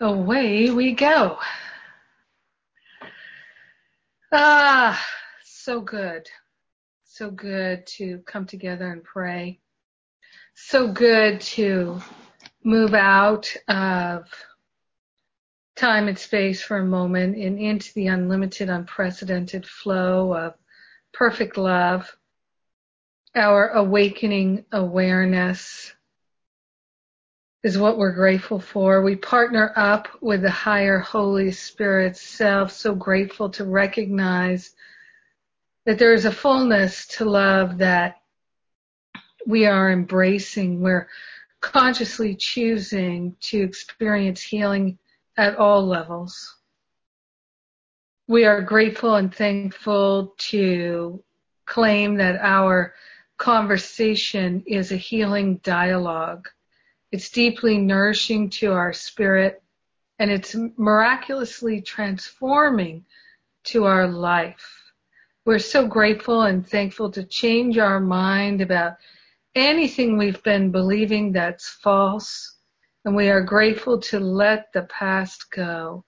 away we go. Ah, so good. So good to come together and pray. So good to move out of time and space for a moment and into the unlimited, unprecedented flow of perfect love, our awakening awareness, is what we're grateful for. We partner up with the higher Holy Spirit self, so grateful to recognize that there is a fullness to love that we are embracing. We're consciously choosing to experience healing at all levels. We are grateful and thankful to claim that our conversation is a healing dialogue it's deeply nourishing to our spirit and it's miraculously transforming to our life. We're so grateful and thankful to change our mind about anything we've been believing that's false. And we are grateful to let the past go.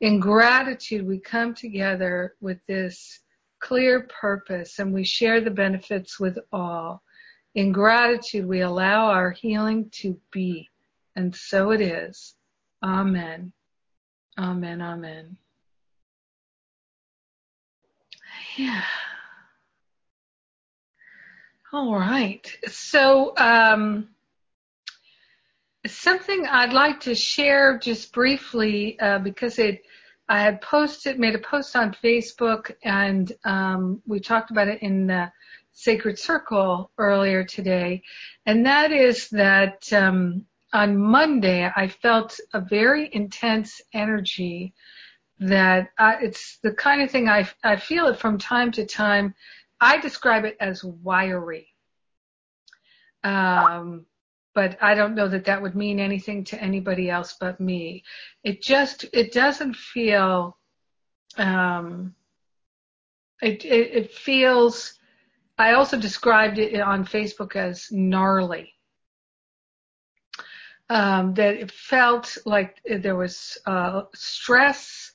In gratitude, we come together with this clear purpose and we share the benefits with all. In gratitude, we allow our healing to be. And so it is. Amen. Amen. Amen. Yeah. All right. So, um, something I'd like to share just briefly uh, because it I had posted made a post on Facebook and um, we talked about it in the Sacred Circle earlier today, and that is that um, on Monday I felt a very intense energy that I, it's the kind of thing I, I feel it from time to time. I describe it as wiry. Um, but I don't know that that would mean anything to anybody else but me. It just, it doesn't feel, um, it, it, it feels I also described it on Facebook as gnarly. Um, that it felt like there was uh, stress,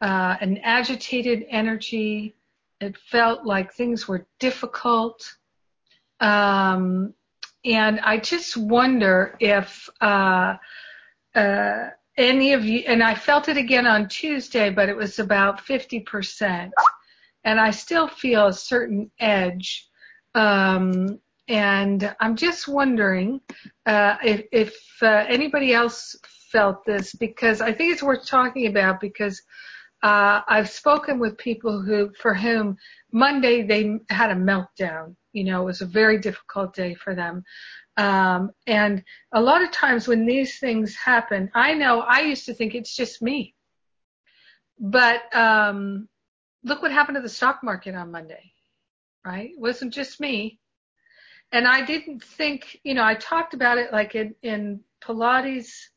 uh, an agitated energy. It felt like things were difficult. Um, and I just wonder if uh, uh any of you, and I felt it again on Tuesday, but it was about 50% and I still feel a certain edge. Um, and I'm just wondering uh, if, if uh, anybody else felt this because I think it's worth talking about because uh, I've spoken with people who, for whom Monday they had a meltdown. You know, it was a very difficult day for them. Um, and a lot of times when these things happen, I know I used to think it's just me. But um, look what happened to the stock market on Monday, right? It wasn't just me. And I didn't think, you know, I talked about it like in, in Pilates.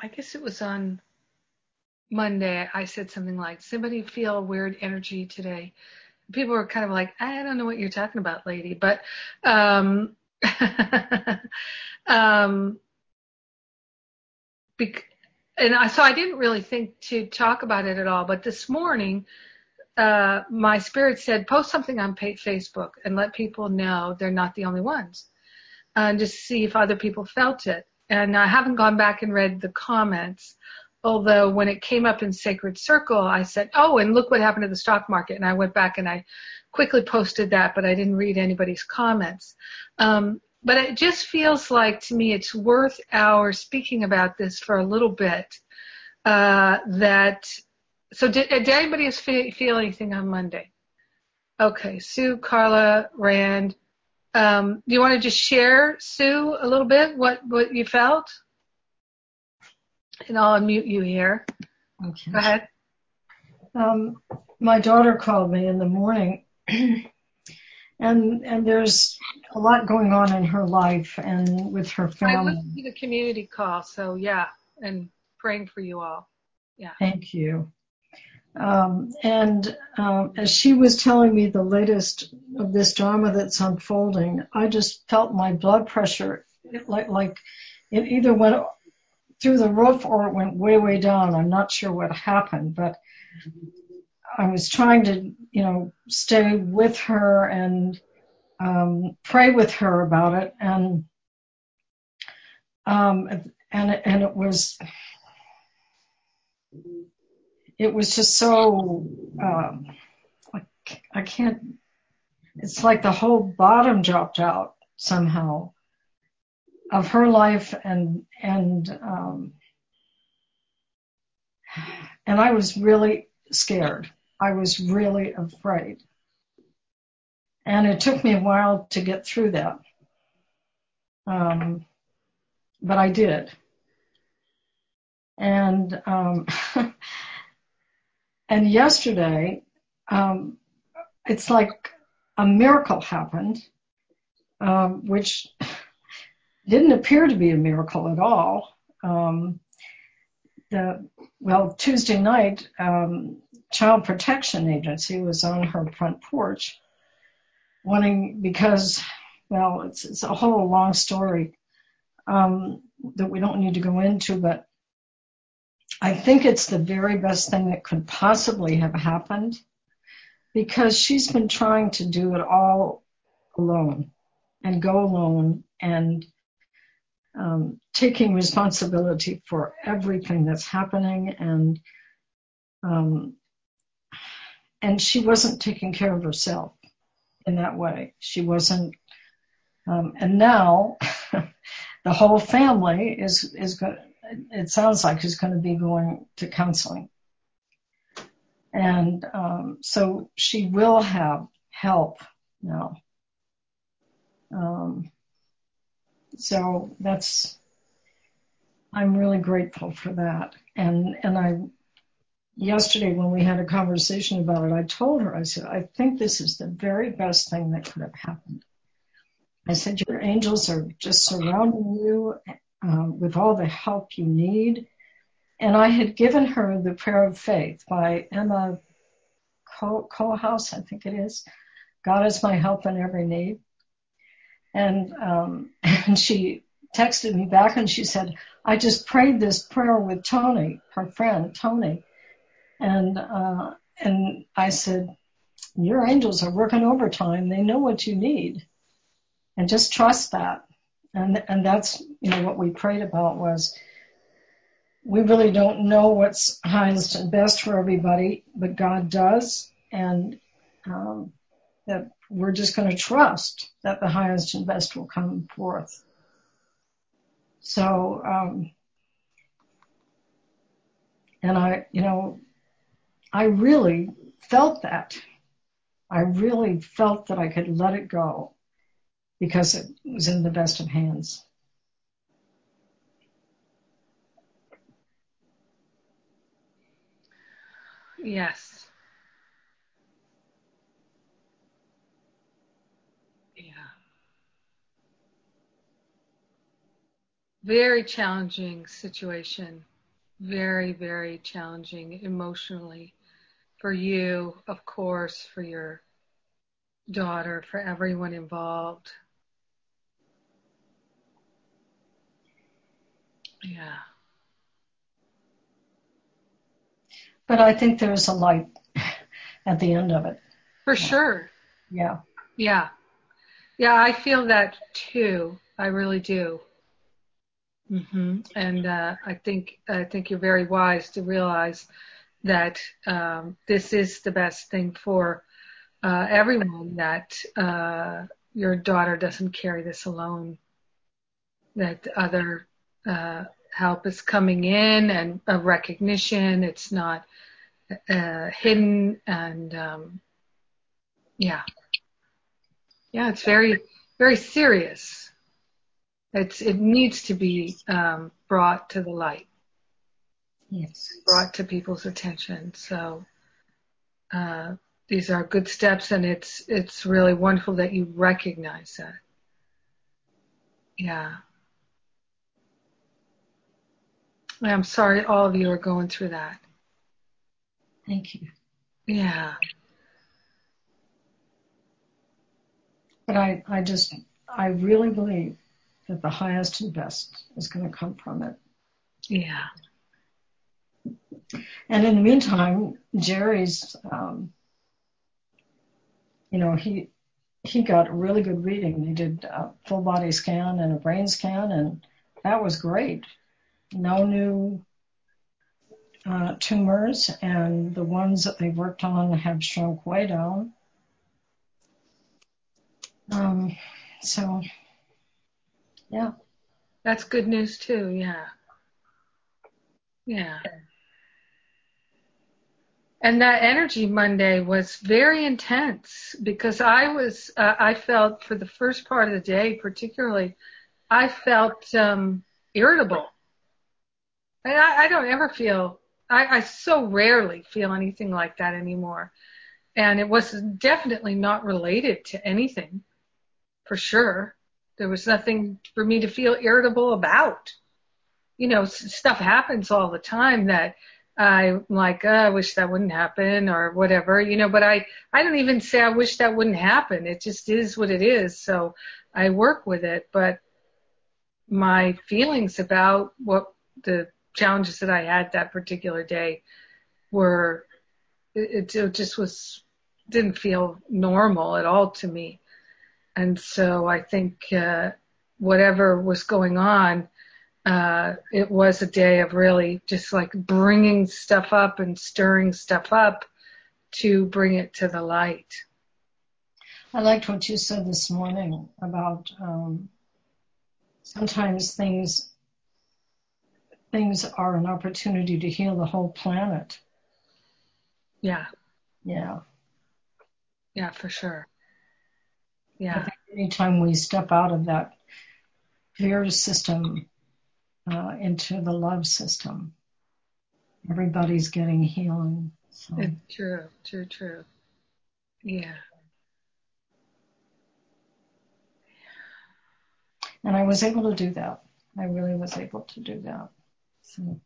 I guess it was on Monday. I said something like, somebody feel weird energy today. People were kind of like, I don't know what you're talking about, lady. But, um, um, and I, so I didn't really think to talk about it at all. But this morning, uh, my spirit said, post something on Facebook and let people know they're not the only ones, and just see if other people felt it. And I haven't gone back and read the comments. Although when it came up in Sacred Circle, I said, oh, and look what happened to the stock market. And I went back and I quickly posted that, but I didn't read anybody's comments. Um, but it just feels like to me it's worth our speaking about this for a little bit. Uh, that so did, did anybody feel, feel anything on Monday? Okay, Sue, Carla, Rand. Um, do you want to just share, Sue, a little bit what what you felt? And I'll unmute you here. Okay. Go ahead. Um, my daughter called me in the morning and and there's a lot going on in her life and with her family. I listened to the community call, so yeah, and praying for you all. Yeah. Thank you. Um, and um, as she was telling me the latest of this drama that's unfolding, I just felt my blood pressure like like it either went through the roof or it went way way down. I'm not sure what happened, but I was trying to you know stay with her and um, pray with her about it, and um, and and it was it was just so um, I can't. It's like the whole bottom dropped out somehow of her life, and and um, and I was really scared. I was really afraid, and it took me a while to get through that. Um, but I did, and um, and yesterday um, it's like a miracle happened, um, which didn't appear to be a miracle at all. Um, the well Tuesday night, um, Child Protection Agency was on her front porch, wanting because well it's it's a whole long story um, that we don't need to go into, but I think it's the very best thing that could possibly have happened because she's been trying to do it all alone and go alone and um, taking responsibility for everything that's happening and um, and she wasn't taking care of herself in that way. She wasn't, um, and now the whole family is is going. It sounds like is going to be going to counseling and um, so she will have help now. Um, so that's I'm really grateful for that. And and I yesterday when we had a conversation about it, I told her I said I think this is the very best thing that could have happened. I said your angels are just surrounding you um, with all the help you need and I had given her the prayer of faith by Emma Kohaus, I think it is. God is my help in every need. And, um, and she texted me back and she said, I just prayed this prayer with Tony, her friend, Tony. And, uh, and I said, your angels are working overtime. They know what you need and just trust that. And, and that's, you know, what we prayed about was, we really don't know what's highest and best for everybody, but God does. And um, that we're just going to trust that the highest and best will come forth. So, um, and I, you know, I really felt that. I really felt that I could let it go because it was in the best of hands. Yes. Yeah. Very challenging situation. Very, very challenging emotionally for you, of course, for your daughter, for everyone involved. Yeah. But I think there's a light at the end of it. For sure. Yeah. Yeah. Yeah, I feel that too. I really do. Hmm And uh, I think I think you're very wise to realize that um, this is the best thing for uh, everyone. That uh, your daughter doesn't carry this alone. That other uh, help is coming in and a recognition. It's not uh, hidden and um, yeah, yeah, it's very very serious. It's it needs to be um, brought to the light. Yes. Brought to people's attention. So uh, these are good steps, and it's it's really wonderful that you recognize that. Yeah. I'm sorry all of you are going through that. Thank you. Yeah. But I, I just, I really believe that the highest and best is going to come from it. Yeah. And in the meantime, Jerry's, um, you know, he he got really good reading. He did a full body scan and a brain scan, and that was great. No new uh, tumors, and the ones that they worked on have shrunk way down. Um, so, yeah. That's good news too, yeah. Yeah. And that energy Monday was very intense because I was, uh, I felt for the first part of the day, particularly, I felt um, irritable. And I, I don't ever feel, I, I so rarely feel anything like that anymore. And it was definitely not related to anything, for sure. There was nothing for me to feel irritable about. You know, stuff happens all the time that I'm like, oh, I wish that wouldn't happen or whatever, you know, but I, I don't even say I wish that wouldn't happen. It just is what it is. So I work with it, but my feelings about what the challenges that I had that particular day were, it, it just was, didn't feel normal at all to me. And so I think, uh, whatever was going on, uh, it was a day of really just like bringing stuff up and stirring stuff up to bring it to the light. I liked what you said this morning about um, sometimes things things are an opportunity to heal the whole planet. Yeah. Yeah. Yeah, for sure. Yeah. anytime we step out of that fear system uh, into the love system. Everybody's getting healing. So. It's true, true, true. Yeah. And I was able to do that. I really was able to do that. So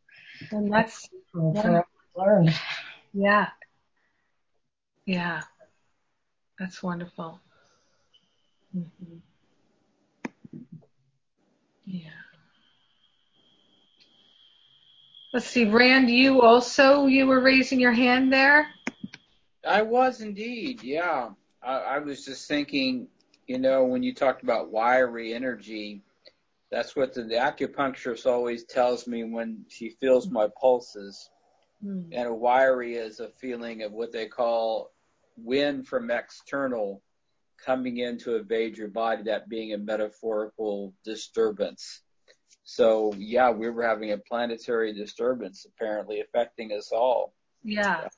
and that's yeah. learned. Yeah. Yeah. That's wonderful. Mm-hmm. Yeah. Let's see, Rand, you also, you were raising your hand there? I was indeed, yeah. I, I was just thinking, you know, when you talked about wiry energy, that's what the, the acupuncturist always tells me when she feels my pulses. Mm. And a wiry is a feeling of what they call wind from external coming in to evade your body, that being a metaphorical disturbance. So yeah, we were having a planetary disturbance apparently affecting us all. Yeah.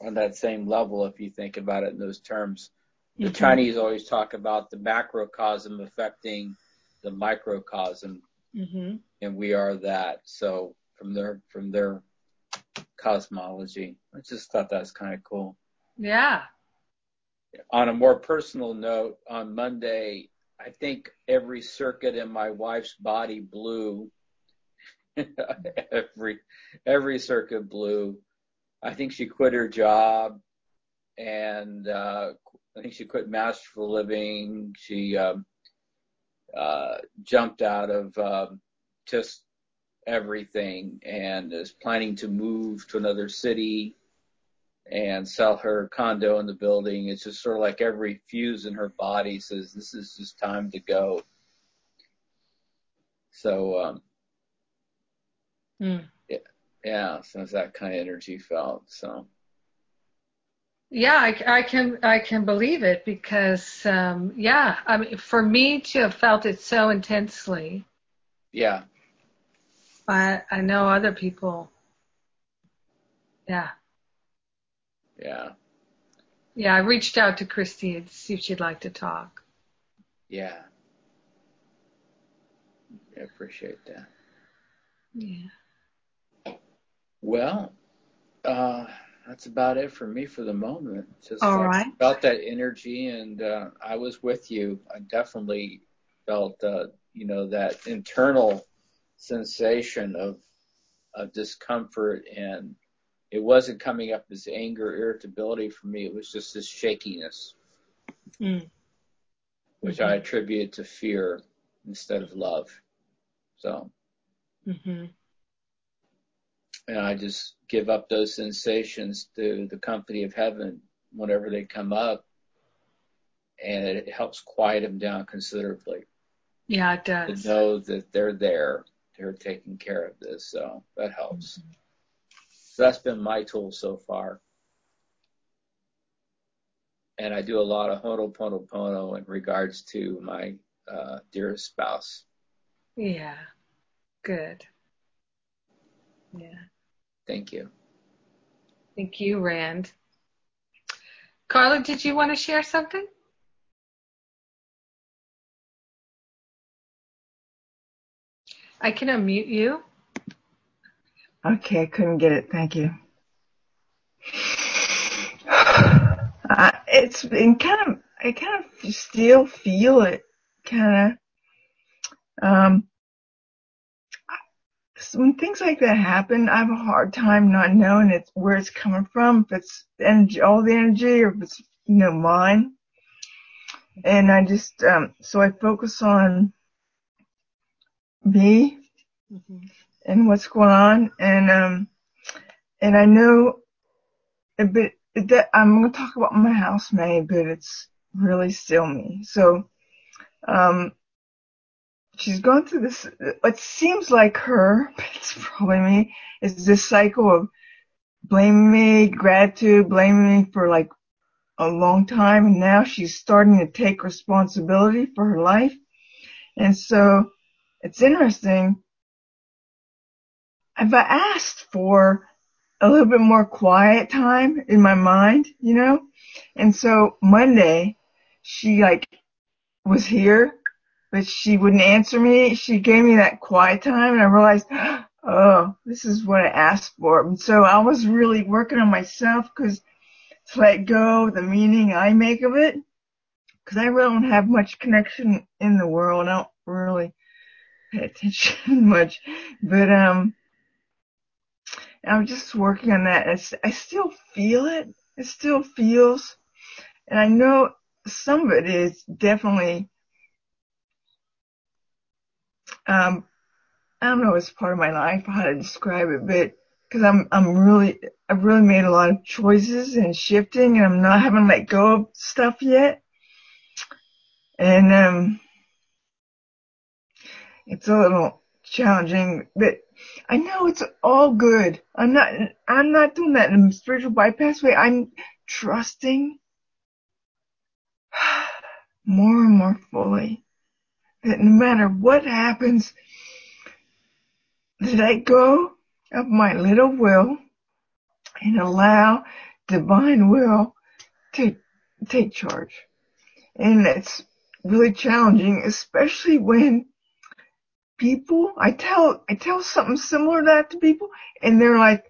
on that same level, if you think about it in those terms. The mm-hmm. Chinese always talk about the macrocosm affecting the microcosm, mm-hmm. and we are that. So from their from their cosmology, I just thought that was kind of cool. Yeah. On a more personal note, on Monday, I think every circuit in my wife's body blew. every every circuit blew. I think she quit her job, and uh, I think she quit Masterful Living. She um, uh, jumped out of um, just everything and is planning to move to another city and sell her condo in the building. It's just sort of like every fuse in her body says this is just time to go. So, um, mm. yeah, yeah, so that kind of energy felt. So, yeah, I, I can I can believe it because um, yeah, I mean, for me to have felt it so intensely. Yeah. I I know other people. Yeah. Yeah. Yeah, I reached out to Christy to see if she'd like to talk. Yeah. I appreciate that. Yeah. Well, uh, that's about it for me for the moment. Just All right. felt that energy, and uh, I was with you. I definitely felt, uh, you know, that internal sensation of of discomfort and it wasn't coming up as anger, irritability for me. It was just this shakiness, mm. which mm-hmm. I attribute to fear instead of love. So, mm-hmm. and I just give up those sensations to the company of heaven whenever they come up, and it helps quiet them down considerably. Yeah, it does. To know that they're there, they're taking care of this, so that helps. Mm-hmm. So that's been my tool so far. And I do a lot of Ho'oponopono in regards to my uh, dearest spouse. Yeah, good. Yeah. Thank you. Thank you, Rand. Carla, did you want to share something? I can unmute you. Okay, I couldn't get it. Thank you. Uh, it's been kind of, I kind of still feel it, kind of. Um, when things like that happen, I have a hard time not knowing it's where it's coming from, if it's energy, all the energy, or if it's you know mine. And I just, um, so I focus on me. Mm-hmm and what's going on. And, um, and I know, but that I'm going to talk about my housemaid, but it's really still me. So, um, she's gone through this, what seems like her, but it's probably me, is this cycle of blaming me, gratitude, blaming me for like a long time. And now she's starting to take responsibility for her life. And so it's interesting I've asked for a little bit more quiet time in my mind, you know? And so Monday, she like was here, but she wouldn't answer me. She gave me that quiet time and I realized, oh, this is what I asked for. And so I was really working on myself because to let go the meaning I make of it, because I really don't have much connection in the world. I don't really pay attention much, but, um, I'm just working on that. I still feel it. It still feels, and I know some of it is definitely, um, I don't know, it's part of my life, how to describe it, but because I'm, I'm really, I've really made a lot of choices and shifting and I'm not having let go of stuff yet. And, um, it's a little challenging, but I know it's all good. I'm not, I'm not doing that in a spiritual bypass way. I'm trusting more and more fully that no matter what happens, that I go of my little will and allow divine will to take charge. And it's really challenging, especially when people, I tell, I tell something similar to that to people and they're like,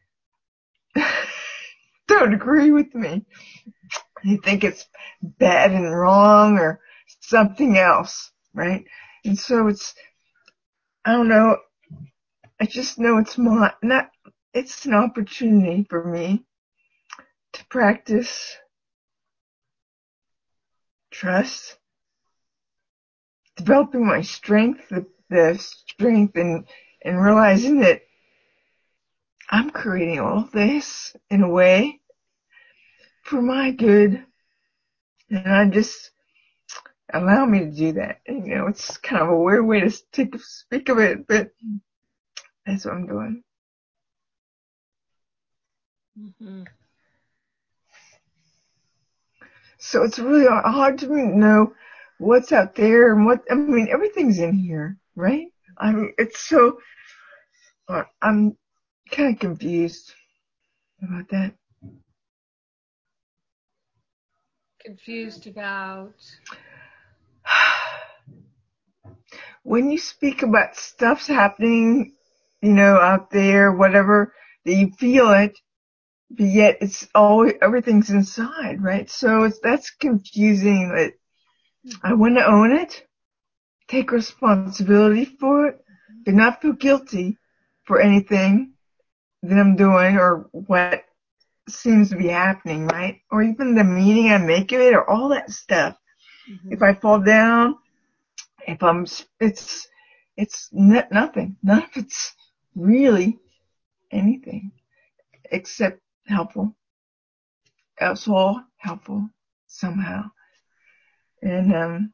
don't agree with me. They think it's bad and wrong or something else, right? And so it's, I don't know, I just know it's my, not, it's an opportunity for me to practice trust, developing my strength, the the strength and, and realizing that I'm creating all this in a way for my good. And I just allow me to do that. And, you know, it's kind of a weird way to take, speak of it, but that's what I'm doing. Mm-hmm. So it's really hard to know what's out there and what, I mean, everything's in here right? I'm, it's so, I'm kind of confused about that. Confused about? when you speak about stuff's happening, you know, out there, whatever, that you feel it, but yet it's all, everything's inside, right? So it's, that's confusing that I want to own it take responsibility for it, but not feel guilty for anything that I'm doing or what seems to be happening, right? Or even the meaning I make of it or all that stuff. Mm-hmm. If I fall down, if I'm, it's, it's nothing. None of it's really anything except helpful. It's all helpful somehow. And, um,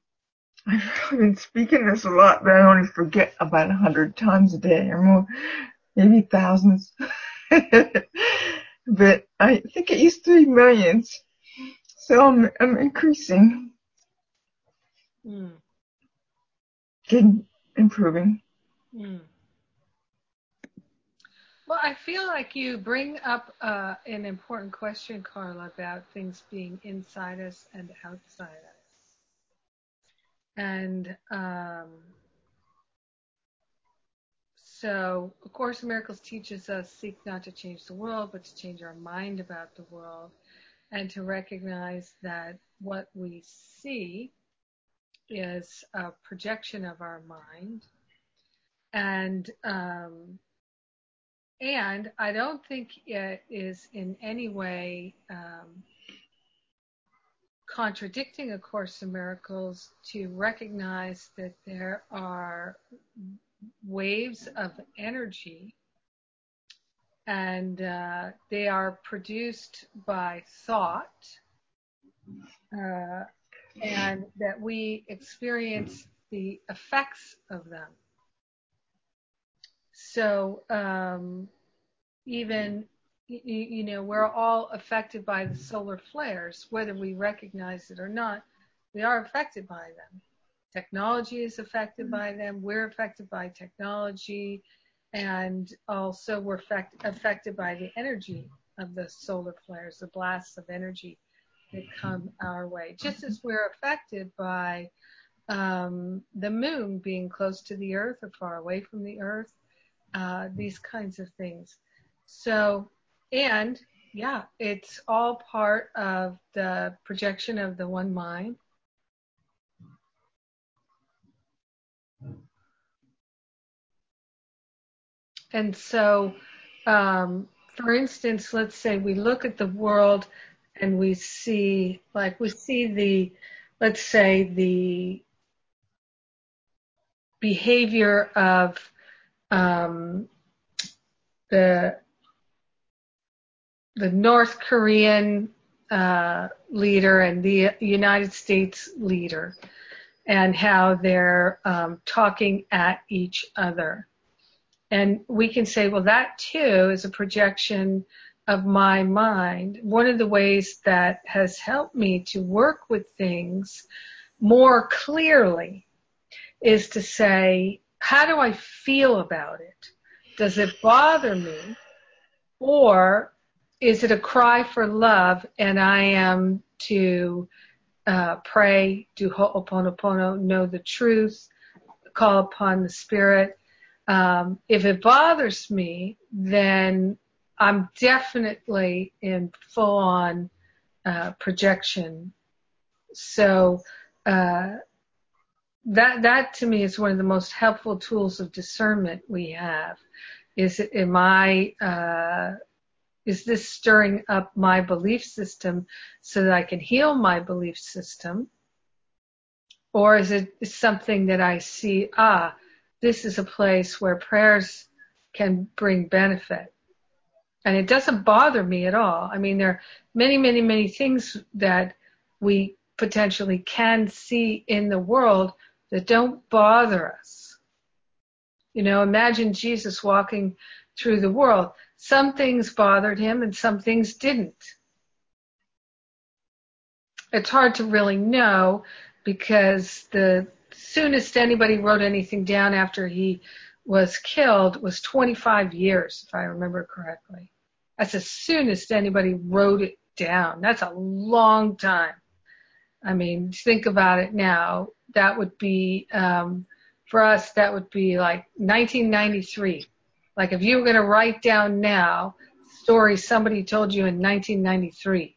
I've been speaking this a lot, but I only forget about a hundred times a day or more, maybe thousands. but I think it used to be millions. So I'm, I'm increasing. Mm. Getting, improving. Mm. Well, I feel like you bring up uh, an important question, Carla, about things being inside us and outside us. And um, so, A Course Miracles teaches us seek not to change the world, but to change our mind about the world and to recognize that what we see is a projection of our mind. And um, and I don't think it is in any way um, contradicting A Course in Miracles to recognize that there are waves of energy and uh, they are produced by thought uh, and that we experience the effects of them. So um, even you know we're all affected by the solar flares, whether we recognize it or not. We are affected by them. Technology is affected by them. We're affected by technology, and also we're affect, affected by the energy of the solar flares, the blasts of energy that come our way. Just as we're affected by um, the moon being close to the earth or far away from the earth, uh, these kinds of things. So, and yeah, it's all part of the projection of the one mind. And so, um, for instance, let's say we look at the world and we see, like, we see the, let's say, the behavior of um, the the North Korean uh, leader and the United States leader, and how they're um, talking at each other. And we can say, well, that too is a projection of my mind. One of the ways that has helped me to work with things more clearly is to say, how do I feel about it? Does it bother me? Or is it a cry for love and I am to uh, pray, do ho'oponopono, know the truth, call upon the spirit? Um, if it bothers me, then I'm definitely in full on uh, projection. So uh, that that to me is one of the most helpful tools of discernment we have. Is am I uh, is this stirring up my belief system so that I can heal my belief system? Or is it something that I see, ah, this is a place where prayers can bring benefit? And it doesn't bother me at all. I mean, there are many, many, many things that we potentially can see in the world that don't bother us. You know, imagine Jesus walking through the world. Some things bothered him and some things didn't. It's hard to really know because the soonest anybody wrote anything down after he was killed was 25 years, if I remember correctly. That's as soon as anybody wrote it down. That's a long time. I mean, think about it now. That would be, um, for us, that would be like 1993. Like if you were going to write down now stories somebody told you in 1993.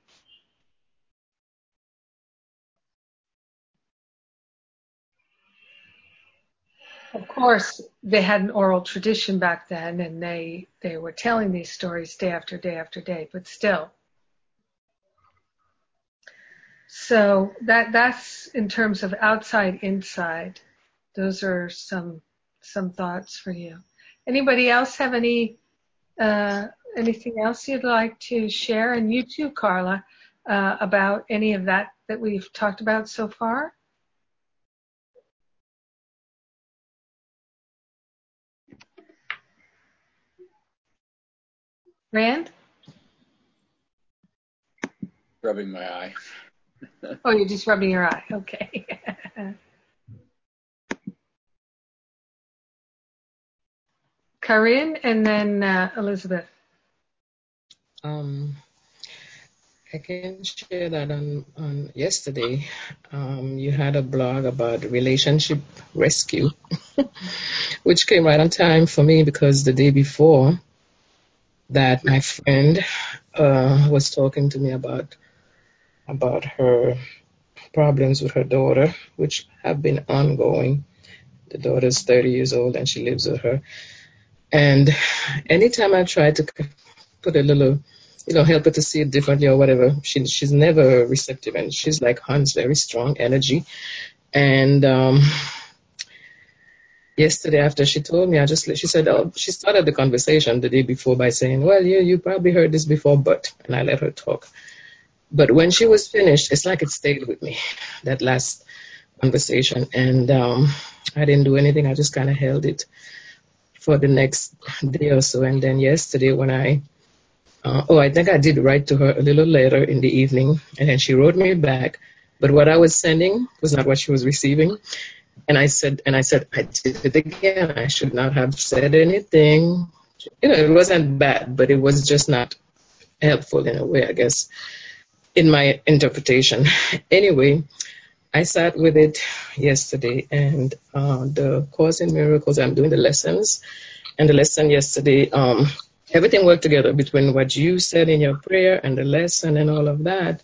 Of course, they had an oral tradition back then and they, they were telling these stories day after day after day, but still, So that that's in terms of outside inside. Those are some some thoughts for you. Anybody else have any uh, anything else you'd like to share? And you too, Carla, uh, about any of that that we've talked about so far? Rand? Rubbing my eye. oh, you're just rubbing your eye. Okay. Corinne and then uh, Elizabeth. Um, I can share that on, on yesterday. Um, you had a blog about relationship rescue, which came right on time for me because the day before that my friend uh, was talking to me about about her problems with her daughter, which have been ongoing. The daughter's 30 years old and she lives with her. And anytime I try to put a little, you know, help her to see it differently or whatever, she, she's never receptive and she's like Hans, very strong energy. And, um, yesterday after she told me, I just, she said, oh, she started the conversation the day before by saying, well, yeah, you probably heard this before, but, and I let her talk. But when she was finished, it's like it stayed with me, that last conversation. And, um, I didn't do anything. I just kind of held it for the next day or so. And then yesterday when I, uh, oh, I think I did write to her a little later in the evening and then she wrote me back. But what I was sending was not what she was receiving. And I said, and I said, I did it again. I should not have said anything. You know, it wasn't bad, but it was just not helpful in a way, I guess, in my interpretation. anyway, I sat with it yesterday and uh, the Course in Miracles, I'm doing the lessons. And the lesson yesterday, um, everything worked together between what you said in your prayer and the lesson and all of that.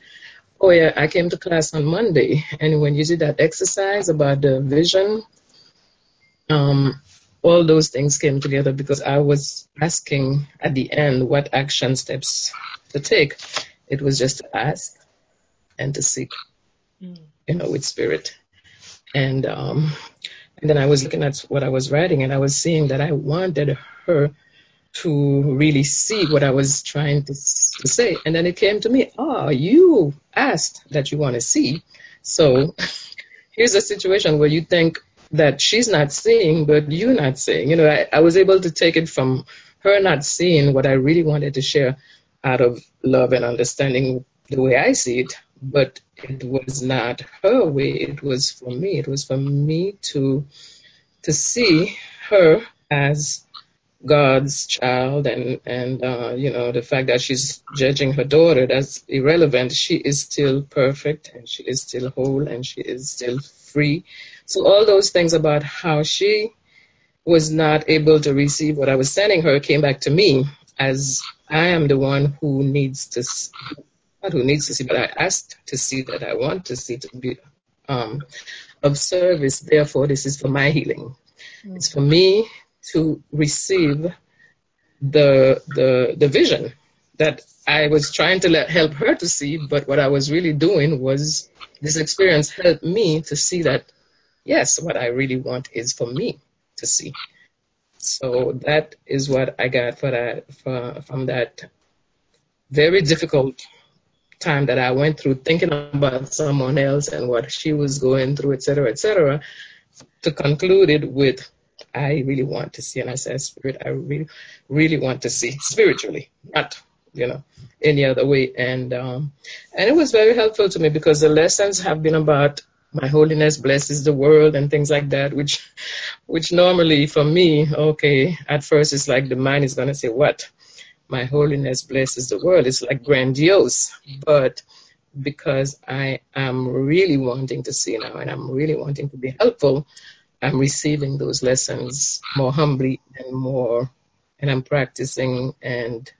Oh yeah, I came to class on Monday, and when you did that exercise about the vision, um, all those things came together because I was asking at the end what action steps to take. It was just to ask and to seek, mm. You know, with spirit. And um, and then I was looking at what I was writing, and I was seeing that I wanted her to really see what I was trying to, to say. And then it came to me, oh, you asked that you want to see. So here's a situation where you think that she's not seeing, but you're not seeing. You know, I, I was able to take it from her not seeing what I really wanted to share out of love and understanding the way I see it, but it was not her way. It was for me. It was for me to to see her as God's child and and uh, you know the fact that she's judging her daughter that's irrelevant. She is still perfect and she is still whole and she is still free. So all those things about how she was not able to receive what I was sending her came back to me as I am the one who needs to not who needs to see, but I asked to see that I want to see to be um, of service. Therefore, this is for my healing. Mm-hmm. It's for me to receive the the the vision that I was trying to let, help her to see, but what I was really doing was this experience helped me to see that yes, what I really want is for me to see. So that is what I got for that for, from that very difficult time that I went through thinking about someone else and what she was going through, etc., etc., to conclude it with I really want to see. And I said, Spirit, I really, really want to see spiritually, not, you know, any other way. And, um, and it was very helpful to me because the lessons have been about my holiness blesses the world and things like that, which, which normally for me, okay, at first it's like the mind is going to say, what? My holiness blesses the world. It's like grandiose, mm. but because I am really wanting to see now and I'm really wanting to be helpful, I'm receiving those lessons more humbly and more, and I'm practicing and,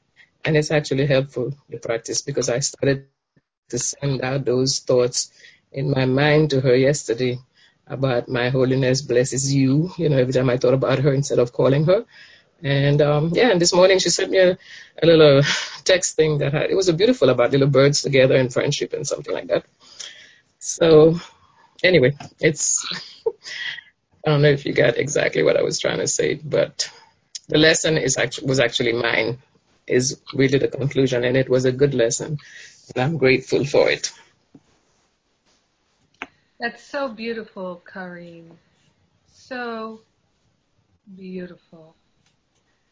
and it's actually helpful to practice because I started to send out those thoughts in my mind to her yesterday about my holiness blesses you, you know, every time I thought about her instead of calling her. And um, yeah, and this morning she sent me a, a little text thing that had, it was a beautiful about little birds together and friendship and something like that. So anyway, it's I don't know if you got exactly what I was trying to say, but the lesson is actually was actually mine is really the conclusion and it was a good lesson and I'm grateful for it. That's so beautiful, Corinne. So beautiful.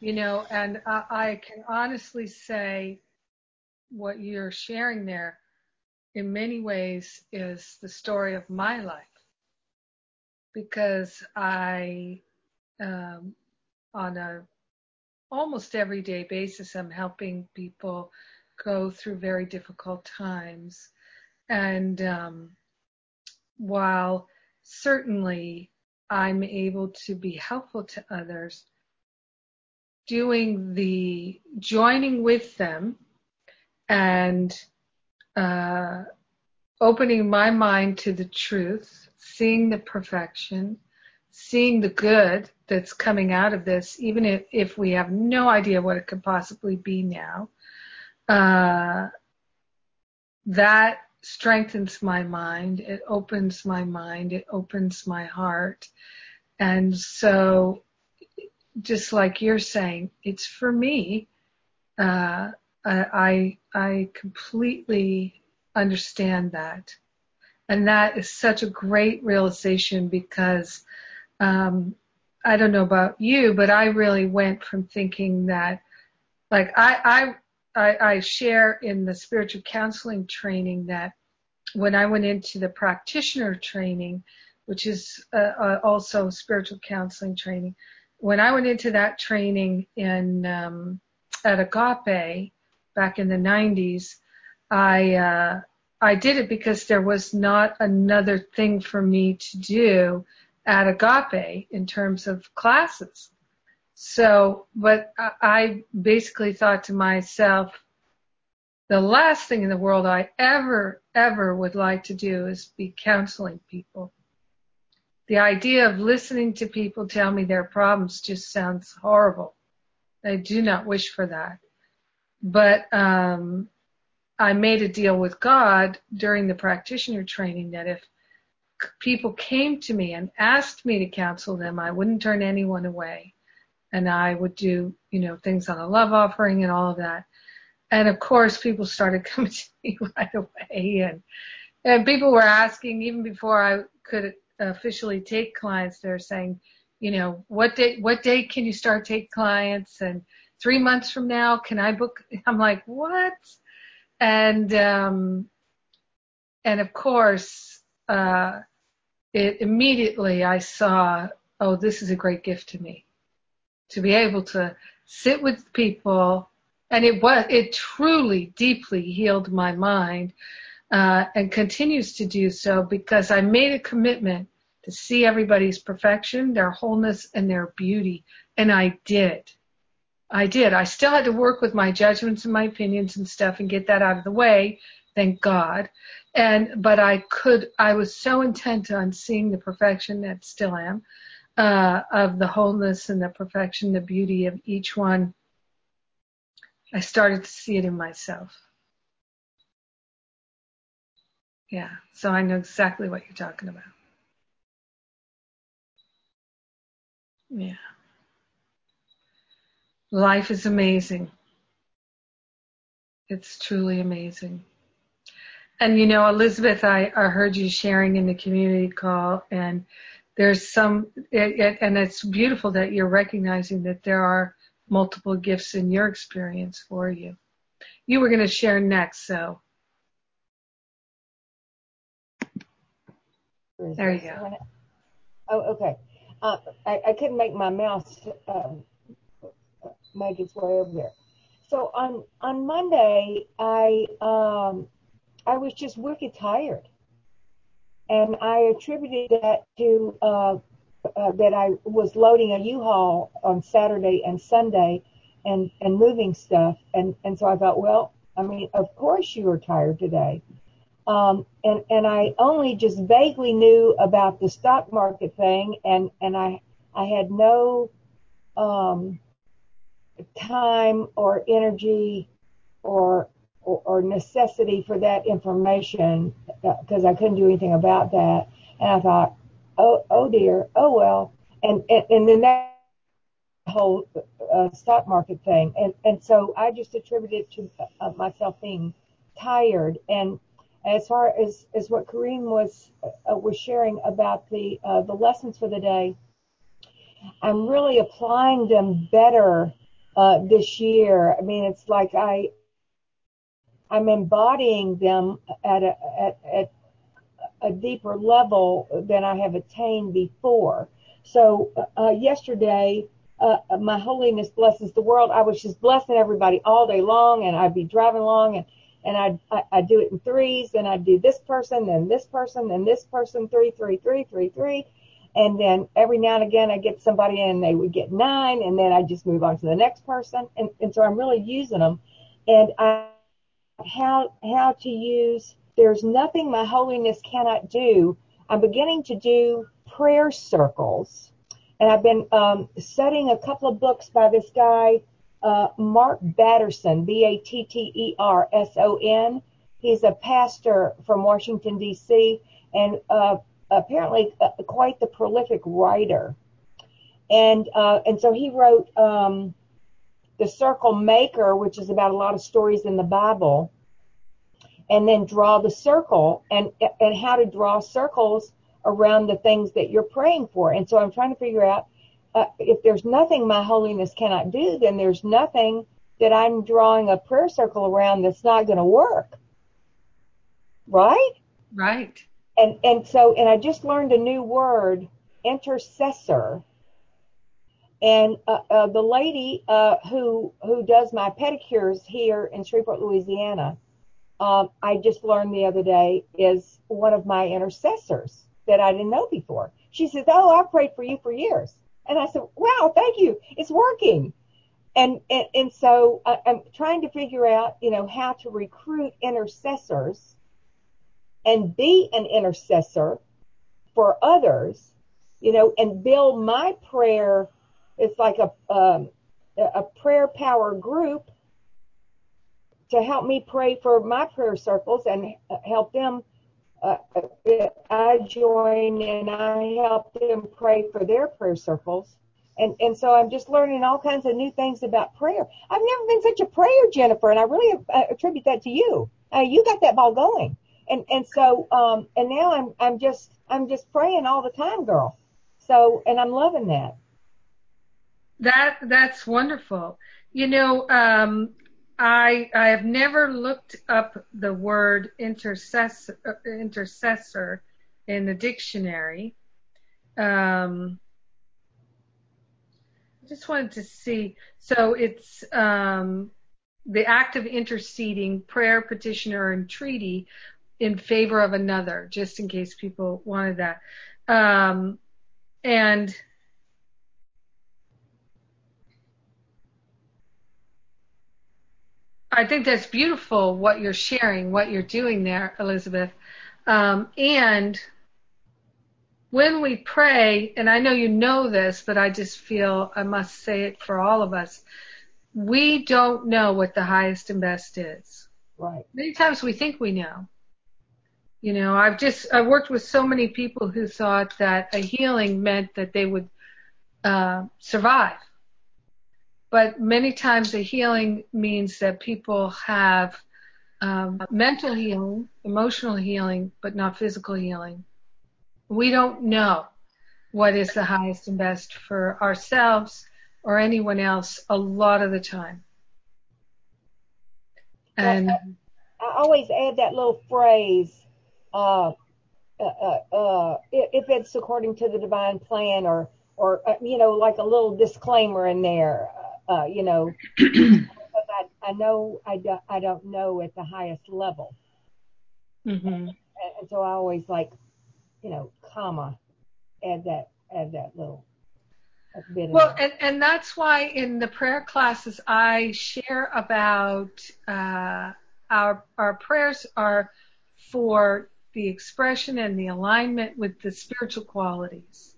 You know, and I, I can honestly say what you're sharing there in many ways is the story of my life because I, um, on a almost everyday basis, I'm helping people go through very difficult times. And um, while certainly I'm able to be helpful to others, doing the joining with them and uh, opening my mind to the truth, seeing the perfection, seeing the good that's coming out of this, even if, if we have no idea what it could possibly be now, uh, that strengthens my mind. It opens my mind. It opens my heart. And so, just like you're saying, it's for me. Uh, I, I completely understand that. And that is such a great realization because, um, I don't know about you, but I really went from thinking that, like, I, I, I, I share in the spiritual counseling training that when I went into the practitioner training, which is uh, uh, also spiritual counseling training, when I went into that training in um, at Agape back in the 90s, I uh, I did it because there was not another thing for me to do at Agape in terms of classes. So, but I basically thought to myself, the last thing in the world I ever, ever would like to do is be counseling people. The idea of listening to people tell me their problems just sounds horrible. I do not wish for that. But um, I made a deal with God during the practitioner training that if people came to me and asked me to counsel them, I wouldn't turn anyone away. And I would do, you know, things on a love offering and all of that. And of course, people started coming to me right away and, and people were asking even before I could officially take clients, they're saying, you know, what day, what day can you start take clients? And three months from now, can I book? I'm like, what? And, um, and of course, uh, it immediately I saw, oh, this is a great gift to me to be able to sit with people. And it was, it truly deeply healed my mind, uh, and continues to do so because I made a commitment to see everybody's perfection, their wholeness, and their beauty. And I did. I did. I still had to work with my judgments and my opinions and stuff and get that out of the way. Thank God. And, but I could, I was so intent on seeing the perfection that still am, uh, of the wholeness and the perfection, the beauty of each one. I started to see it in myself. Yeah. So I know exactly what you're talking about. Yeah. Life is amazing. It's truly amazing. And you know, Elizabeth, I, I heard you sharing in the community call and there's some, it, it, and it's beautiful that you're recognizing that there are multiple gifts in your experience for you. You were going to share next, so. There you go. Oh, okay. Uh, I, I couldn't make my mouse um, make its way over there. So on on Monday, I um, I was just wicked tired, and I attributed that to uh, uh, that I was loading a U-Haul on Saturday and Sunday, and and moving stuff, and and so I thought, well, I mean, of course you were tired today. Um, and and I only just vaguely knew about the stock market thing, and and I I had no um, time or energy or or, or necessity for that information because I couldn't do anything about that. And I thought, oh, oh dear, oh well. And, and, and then that whole uh, stock market thing. And, and so I just attributed it to uh, myself being tired. And as far as, as what Corinne was, uh, was sharing about the, uh, the lessons for the day, I'm really applying them better, uh, this year. I mean, it's like I, I'm embodying them at a, at, at a deeper level than I have attained before. So uh, yesterday, uh, my holiness blesses the world. I was just blessing everybody all day long, and I'd be driving along, and and I'd I, I'd do it in threes, and I'd do this person, then this person, then this person, three, three, three, three, three, and then every now and again I get somebody and they would get nine, and then I just move on to the next person, and and so I'm really using them, and I how how to use there's nothing my holiness cannot do. I'm beginning to do prayer circles. And I've been um, studying a couple of books by this guy, uh, Mark Batterson, B-A-T-T-E-R-S-O-N. He's a pastor from Washington, D.C., and uh, apparently uh, quite the prolific writer. And uh, and so he wrote um, The Circle Maker, which is about a lot of stories in the Bible and then draw the circle and and how to draw circles around the things that you're praying for. And so I'm trying to figure out uh, if there's nothing my holiness cannot do, then there's nothing that I'm drawing a prayer circle around that's not going to work. Right? Right. And and so and I just learned a new word, intercessor. And uh, uh, the lady uh, who who does my pedicures here in Shreveport, Louisiana, um, I just learned the other day is one of my intercessors that I didn't know before. She says, "Oh, I prayed for you for years," and I said, "Wow, thank you. It's working." And and, and so I, I'm trying to figure out, you know, how to recruit intercessors and be an intercessor for others, you know, and build my prayer. It's like a um, a prayer power group to help me pray for my prayer circles and help them. Uh, I join and I help them pray for their prayer circles. And, and so I'm just learning all kinds of new things about prayer. I've never been such a prayer, Jennifer, and I really attribute that to you. Uh, you got that ball going. And, and so, um, and now I'm, I'm just, I'm just praying all the time, girl. So, and I'm loving that. That, that's wonderful. You know, um, I I have never looked up the word intercessor intercessor in the dictionary. Um, I just wanted to see. So it's um, the act of interceding, prayer, petition, or entreaty in favor of another, just in case people wanted that. Um, and I think that's beautiful what you're sharing, what you're doing there, Elizabeth. Um, and when we pray, and I know you know this, but I just feel I must say it for all of us, we don't know what the highest and best is. Right. Many times we think we know. You know, I've just I've worked with so many people who thought that a healing meant that they would uh, survive but many times the healing means that people have um, mental healing, emotional healing, but not physical healing. We don't know what is the highest and best for ourselves or anyone else a lot of the time. And I always add that little phrase, uh, uh, uh, uh if it's according to the divine plan or, or, uh, you know, like a little disclaimer in there you know, I, I know I, don't, I don't know at the highest level. Mm-hmm. And, and so I always like, you know, comma, add that, add that little. Well, and, and that's why in the prayer classes I share about uh, our our prayers are for the expression and the alignment with the spiritual qualities.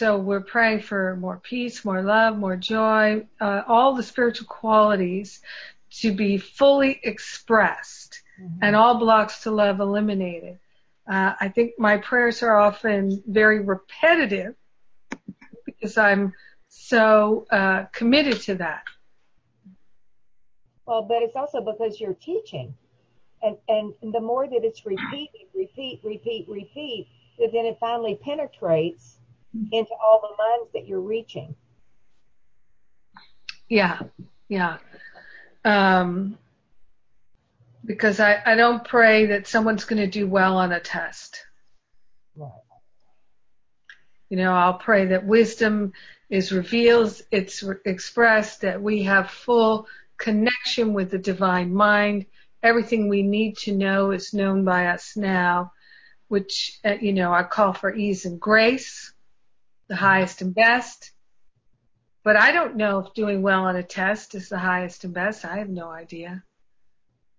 So we're praying for more peace, more love, more joy, uh, all the spiritual qualities to be fully expressed mm-hmm. and all blocks to love eliminated. Uh, I think my prayers are often very repetitive because I'm so uh, committed to that. Well, but it's also because you're teaching. And, and the more that it's repeated, repeat, repeat, repeat, that then it finally penetrates into all the minds that you're reaching. Yeah, yeah. Um, because I, I don't pray that someone's going to do well on a test. Right. You know, I'll pray that wisdom is revealed, it's re- expressed, that we have full connection with the divine mind. Everything we need to know is known by us now, which, uh, you know, I call for ease and grace, the highest and best. But I don't know if doing well on a test is the highest and best. I have no idea.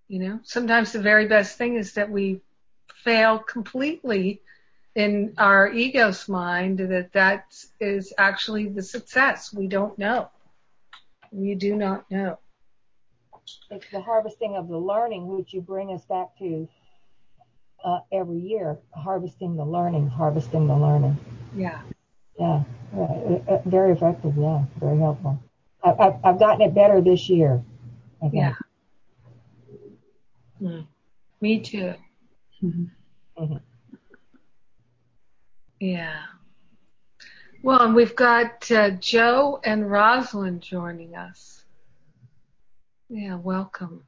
You know, sometimes the very best thing is that we fail completely in our ego's mind that that is actually the success. We don't know. We do not know. It's the harvesting of the learning, which you bring us back to uh, every year. Harvesting the learning, harvesting the learning. Yeah. Yeah. Right. Uh, uh, very effective. Yeah. Very helpful. I, have I've gotten it better this year. Yeah. Mm. Me too. Mm-hmm. Mm-hmm. Yeah. Well, and we've got uh, Joe and Rosalind joining us. Yeah, welcome.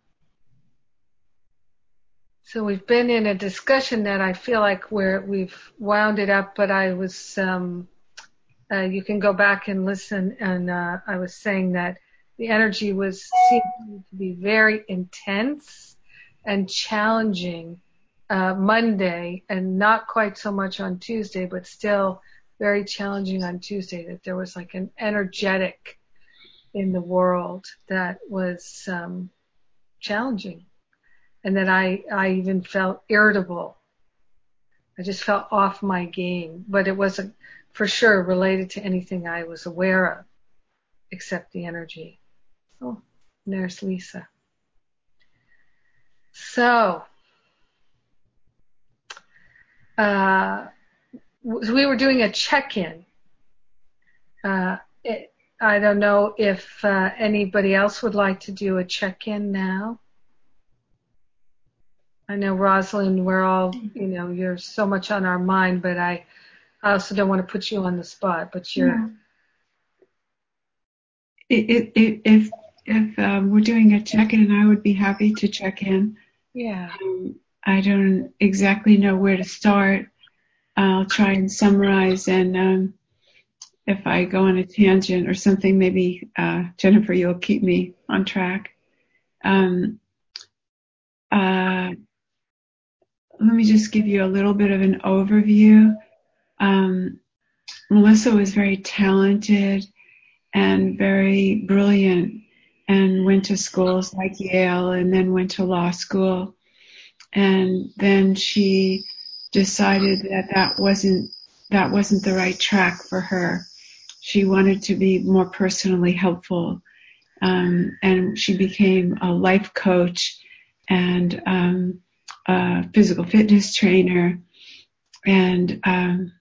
So we've been in a discussion that I feel like we're, we've wound it up, but I was, um, uh, you can go back and listen, and uh, I was saying that the energy was seemed to be very intense and challenging uh, Monday and not quite so much on Tuesday, but still very challenging on Tuesday. That there was like an energetic in the world that was um, challenging, and that I I even felt irritable. I just felt off my game, but it wasn't for sure related to anything I was aware of, except the energy. Oh, there's Lisa. So, uh, we were doing a check-in. Uh, it, I don't know if uh, anybody else would like to do a check-in now. I know Rosalind, we're all, you know, you're so much on our mind, but I, I also don't want to put you on the spot. But you're. Yeah. It, it, if if um, we're doing a check-in, I would be happy to check in. Yeah. Um, I don't exactly know where to start. I'll try and summarize and um, if I go on a tangent or something, maybe uh, Jennifer, you'll keep me on track. Um, uh, let me just give you a little bit of an overview. Um, Melissa was very talented and very brilliant and went to schools like Yale and then went to law school. And then she decided that that wasn't, that wasn't the right track for her. She wanted to be more personally helpful. Um, and she became a life coach and um, a physical fitness trainer. And um,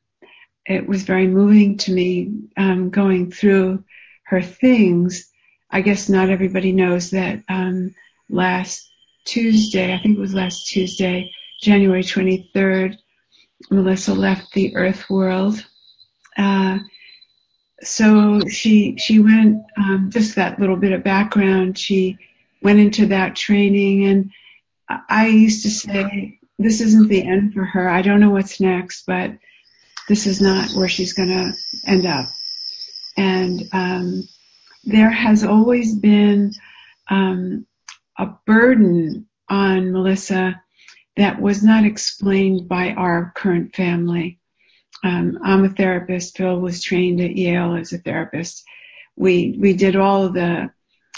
it was very moving to me um, going through her things I guess not everybody knows that um, last Tuesday, I think it was last Tuesday, January 23rd, Melissa left the Earth world. Uh, so she she went um, just that little bit of background. She went into that training, and I used to say, "This isn't the end for her. I don't know what's next, but this is not where she's going to end up." And um, there has always been um, a burden on Melissa that was not explained by our current family. Um, I'm a therapist. Phil was trained at Yale as a therapist. We we did all the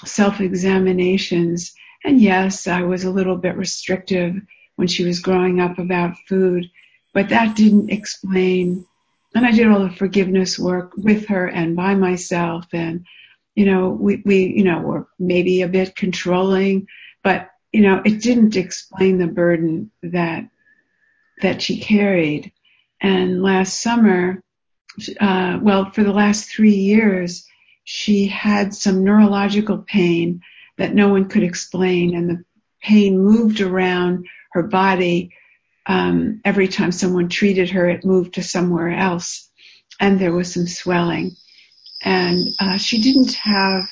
self examinations, and yes, I was a little bit restrictive when she was growing up about food, but that didn't explain. And I did all the forgiveness work with her and by myself, and you know, we, we, you know, were maybe a bit controlling, but, you know, it didn't explain the burden that, that she carried. And last summer, uh, well, for the last three years, she had some neurological pain that no one could explain and the pain moved around her body. Um, every time someone treated her, it moved to somewhere else and there was some swelling and uh, she didn't have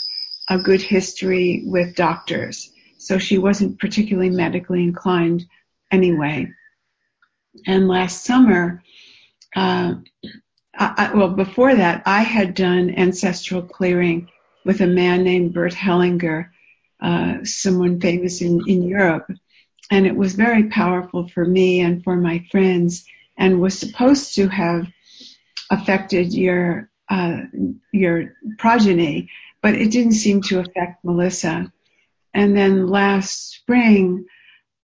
a good history with doctors, so she wasn't particularly medically inclined anyway. And last summer, uh, I, well, before that, I had done ancestral clearing with a man named Bert Hellinger, uh, someone famous in, in Europe. And it was very powerful for me and for my friends and was supposed to have affected your uh, your progeny, but it didn't seem to affect Melissa. And then last spring,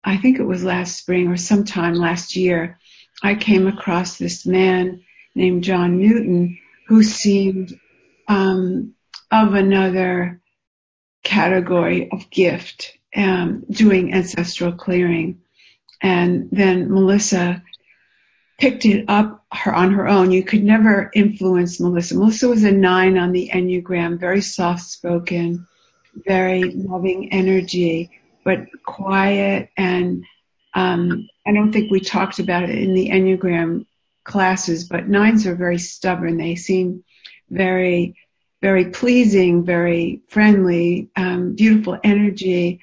I think it was last spring or sometime last year, I came across this man named John Newton who seemed um, of another category of gift, um, doing ancestral clearing. And then Melissa picked it up her on her own. You could never influence Melissa. Melissa was a nine on the Enneagram, very soft spoken, very loving energy, but quiet and um, I don't think we talked about it in the Enneagram classes, but nines are very stubborn. They seem very, very pleasing, very friendly, um, beautiful energy,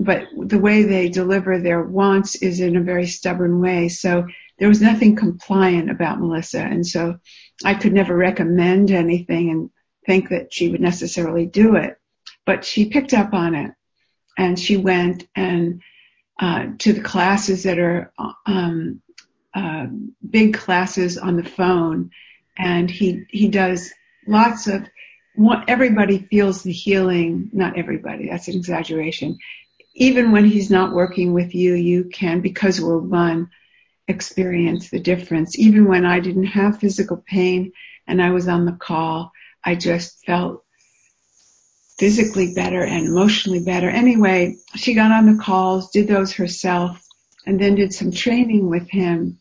but the way they deliver their wants is in a very stubborn way. So there was nothing compliant about Melissa. And so I could never recommend anything and think that she would necessarily do it. But she picked up on it and she went and uh, to the classes that are um, uh, big classes on the phone, and he he does lots of. Everybody feels the healing. Not everybody. That's an exaggeration. Even when he's not working with you, you can because we're one experience the difference. Even when I didn't have physical pain and I was on the call, I just felt physically better and emotionally better. Anyway, she got on the calls, did those herself, and then did some training with him.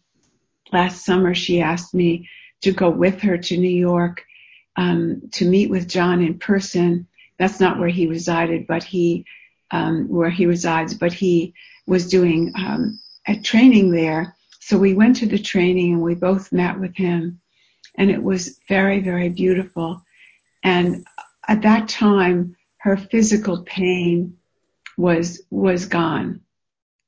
Last summer, she asked me to go with her to New York um, to meet with John in person. That's not where he resided, but he um, where he resides, but he was doing um, a training there so we went to the training and we both met with him and it was very, very beautiful. And at that time, her physical pain was, was gone.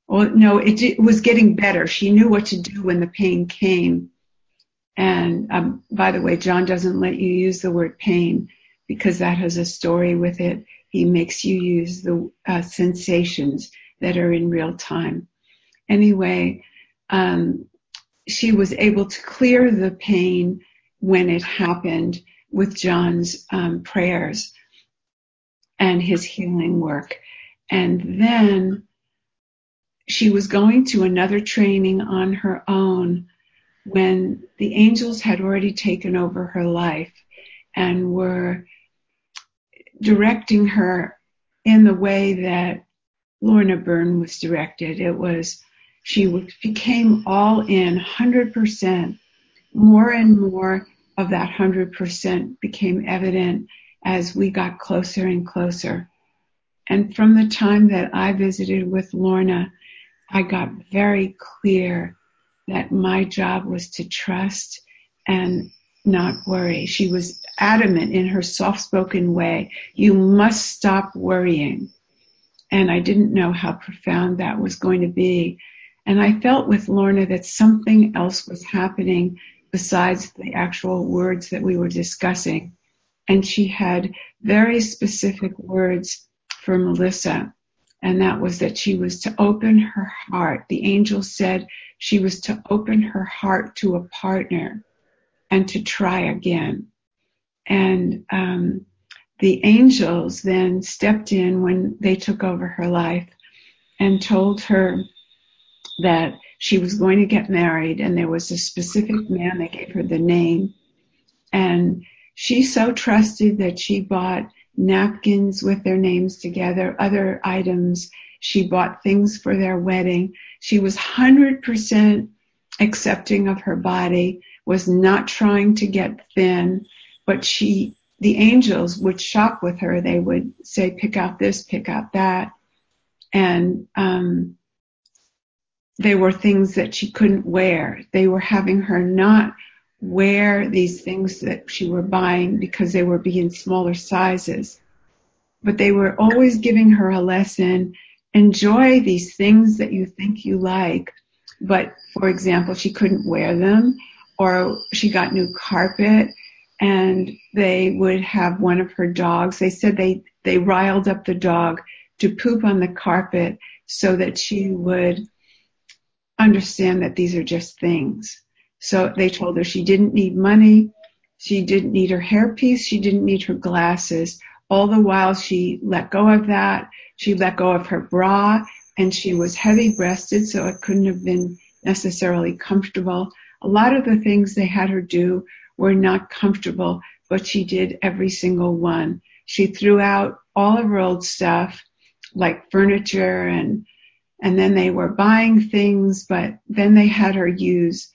Well, no, it, it was getting better. She knew what to do when the pain came. And um, by the way, John doesn't let you use the word pain because that has a story with it. He makes you use the uh, sensations that are in real time. Anyway, um, she was able to clear the pain when it happened with John's um, prayers and his healing work. And then she was going to another training on her own when the angels had already taken over her life and were directing her in the way that Lorna Byrne was directed. It was she became all in 100%. More and more of that 100% became evident as we got closer and closer. And from the time that I visited with Lorna, I got very clear that my job was to trust and not worry. She was adamant in her soft spoken way. You must stop worrying. And I didn't know how profound that was going to be and I felt with Lorna that something else was happening besides the actual words that we were discussing. And she had very specific words for Melissa. And that was that she was to open her heart. The angel said she was to open her heart to a partner and to try again. And um, the angels then stepped in when they took over her life and told her that she was going to get married and there was a specific man that gave her the name and she so trusted that she bought napkins with their names together, other items. She bought things for their wedding. She was 100% accepting of her body, was not trying to get thin, but she, the angels would shop with her. They would say, pick out this, pick out that. And, um, they were things that she couldn't wear. They were having her not wear these things that she were buying because they were being smaller sizes. But they were always giving her a lesson. Enjoy these things that you think you like. But for example, she couldn't wear them or she got new carpet and they would have one of her dogs. They said they, they riled up the dog to poop on the carpet so that she would understand that these are just things. So they told her she didn't need money. She didn't need her hairpiece. She didn't need her glasses. All the while she let go of that. She let go of her bra and she was heavy breasted, so it couldn't have been necessarily comfortable. A lot of the things they had her do were not comfortable, but she did every single one. She threw out all of her old stuff, like furniture and and then they were buying things, but then they had her use,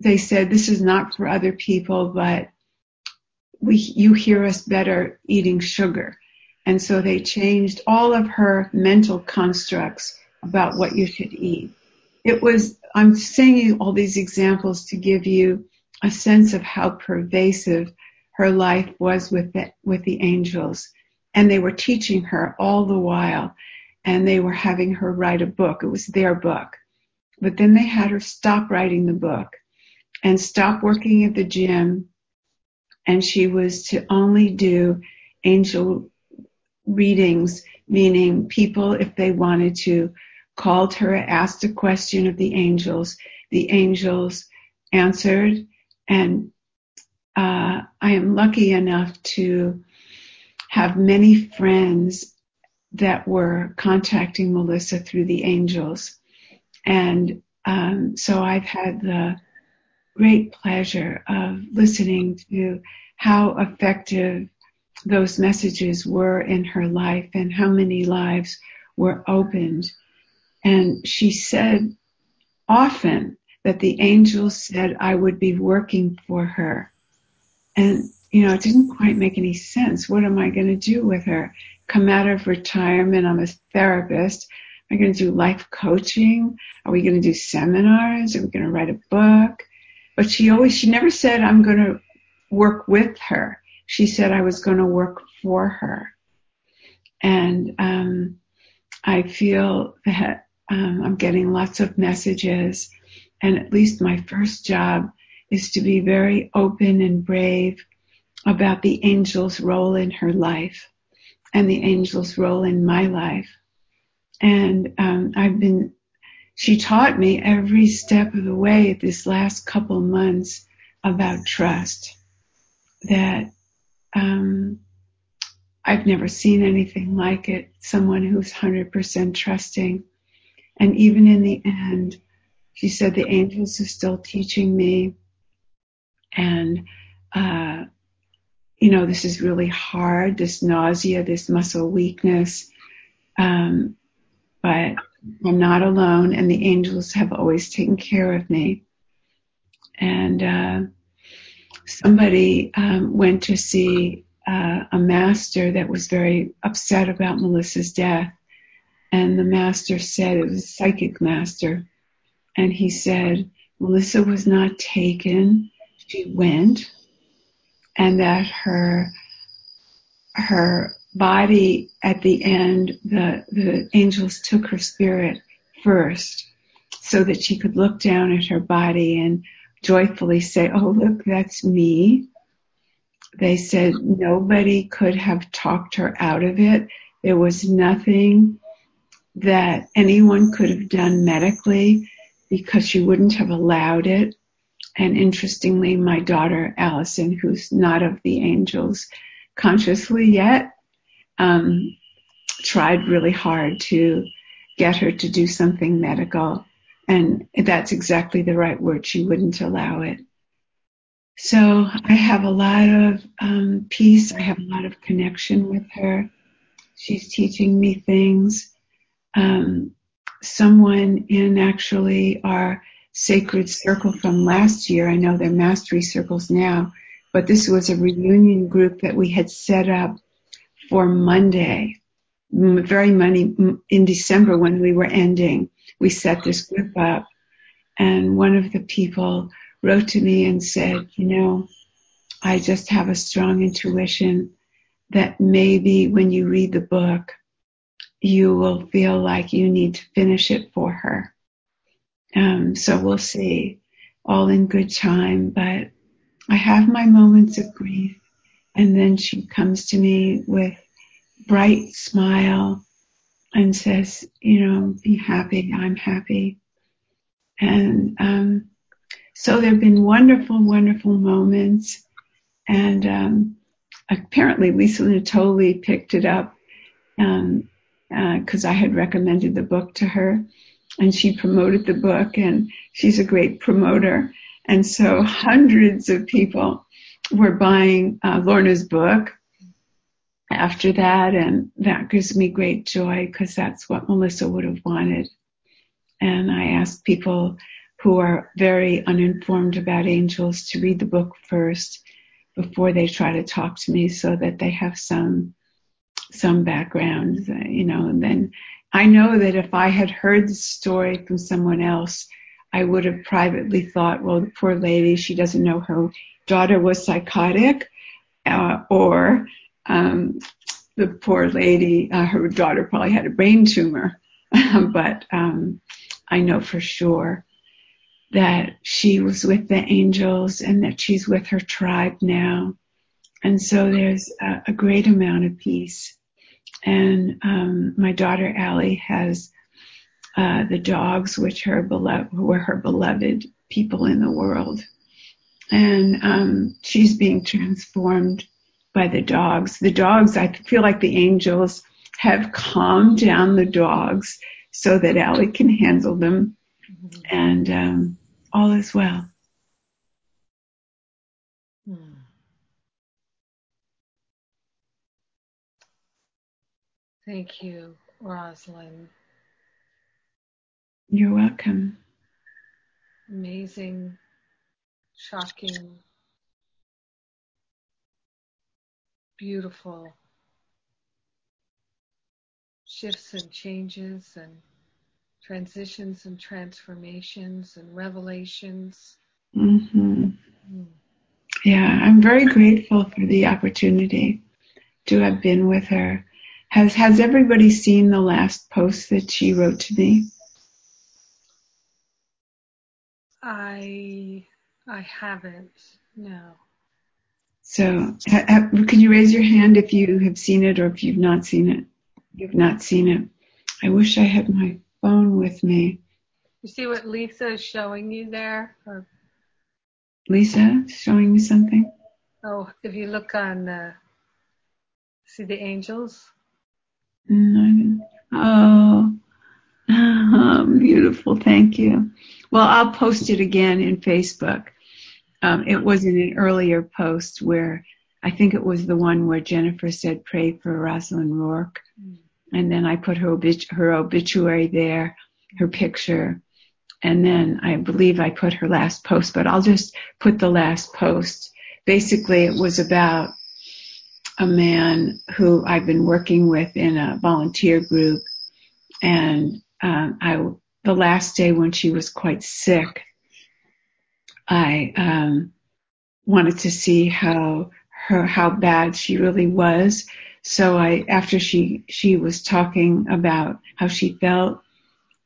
they said, this is not for other people, but we, you hear us better eating sugar. And so they changed all of her mental constructs about what you should eat. It was, I'm saying all these examples to give you a sense of how pervasive her life was with the, with the angels. And they were teaching her all the while and they were having her write a book. It was their book. But then they had her stop writing the book and stop working at the gym. And she was to only do angel readings, meaning people, if they wanted to, called her, asked a question of the angels. The angels answered. And uh, I am lucky enough to have many friends that were contacting Melissa through the angels. And um, so I've had the great pleasure of listening to how effective those messages were in her life and how many lives were opened. And she said often that the angels said I would be working for her. And, you know, it didn't quite make any sense. What am I going to do with her? come out of retirement. I'm a therapist. Am I going to do life coaching? Are we going to do seminars? Are we going to write a book? But she always, she never said I'm going to work with her. She said I was going to work for her. And, um, I feel that, um, I'm getting lots of messages and at least my first job is to be very open and brave about the angel's role in her life and the angel's role in my life. And um, I've been, she taught me every step of the way this last couple months about trust. That um, I've never seen anything like it. Someone who's 100% trusting. And even in the end, she said the angels are still teaching me. And uh, you know, this is really hard, this nausea, this muscle weakness. Um, but I'm not alone and the angels have always taken care of me. And, uh, somebody, um, went to see, uh, a master that was very upset about Melissa's death. And the master said, it was a psychic master. And he said, Melissa was not taken. She went and that her her body at the end, the, the angels took her spirit first so that she could look down at her body and joyfully say, Oh, look, that's me. They said nobody could have talked her out of it. There was nothing that anyone could have done medically because she wouldn't have allowed it. And interestingly, my daughter Allison, who's not of the angels consciously yet, um, tried really hard to get her to do something medical. And that's exactly the right word. She wouldn't allow it. So I have a lot of um, peace. I have a lot of connection with her. She's teaching me things. Um, someone in actually our sacred circle from last year, I know they're mastery circles now, but this was a reunion group that we had set up for Monday, very many in December when we were ending. We set this group up and one of the people wrote to me and said, you know, I just have a strong intuition that maybe when you read the book, you will feel like you need to finish it for her. Um, so we'll see all in good time, but I have my moments of grief and then she comes to me with bright smile and says, you know, be happy. I'm happy. And, um, so there have been wonderful, wonderful moments. And, um, apparently Lisa Natoli picked it up, um, because uh, I had recommended the book to her and she promoted the book and she's a great promoter. And so hundreds of people were buying uh, Lorna's book after that. And that gives me great joy because that's what Melissa would have wanted. And I asked people who are very uninformed about angels to read the book first before they try to talk to me so that they have some some background, you know, and then I know that if I had heard the story from someone else, I would have privately thought, well, the poor lady, she doesn't know her daughter was psychotic, uh, or um, the poor lady, uh, her daughter probably had a brain tumor. but um, I know for sure that she was with the angels and that she's with her tribe now. And so there's a, a great amount of peace. And um, my daughter Allie has uh, the dogs, which her beloved, were her beloved people in the world, and um, she's being transformed by the dogs. The dogs, I feel like the angels have calmed down the dogs so that Allie can handle them, mm-hmm. and um, all is well. Hmm. Thank you, Rosalind. You're welcome. Amazing, shocking, beautiful shifts and changes and transitions and transformations and revelations. Mm-hmm. Mm. Yeah, I'm very grateful for the opportunity to have been with her has Has everybody seen the last post that she wrote to me? I I haven't. No. So, ha, ha, can you raise your hand if you have seen it or if you've not seen it? You've not seen it. I wish I had my phone with me. You see what Lisa is showing you there? Or... Lisa showing me something? Oh, if you look on, uh, see the angels? Oh, beautiful. Thank you. Well, I'll post it again in Facebook. Um, it was in an earlier post where I think it was the one where Jennifer said, pray for Rosalind Rourke. And then I put her, obit- her obituary there, her picture. And then I believe I put her last post, but I'll just put the last post. Basically, it was about a man who I've been working with in a volunteer group, and um, I the last day when she was quite sick, I um, wanted to see how her how bad she really was. So I after she she was talking about how she felt,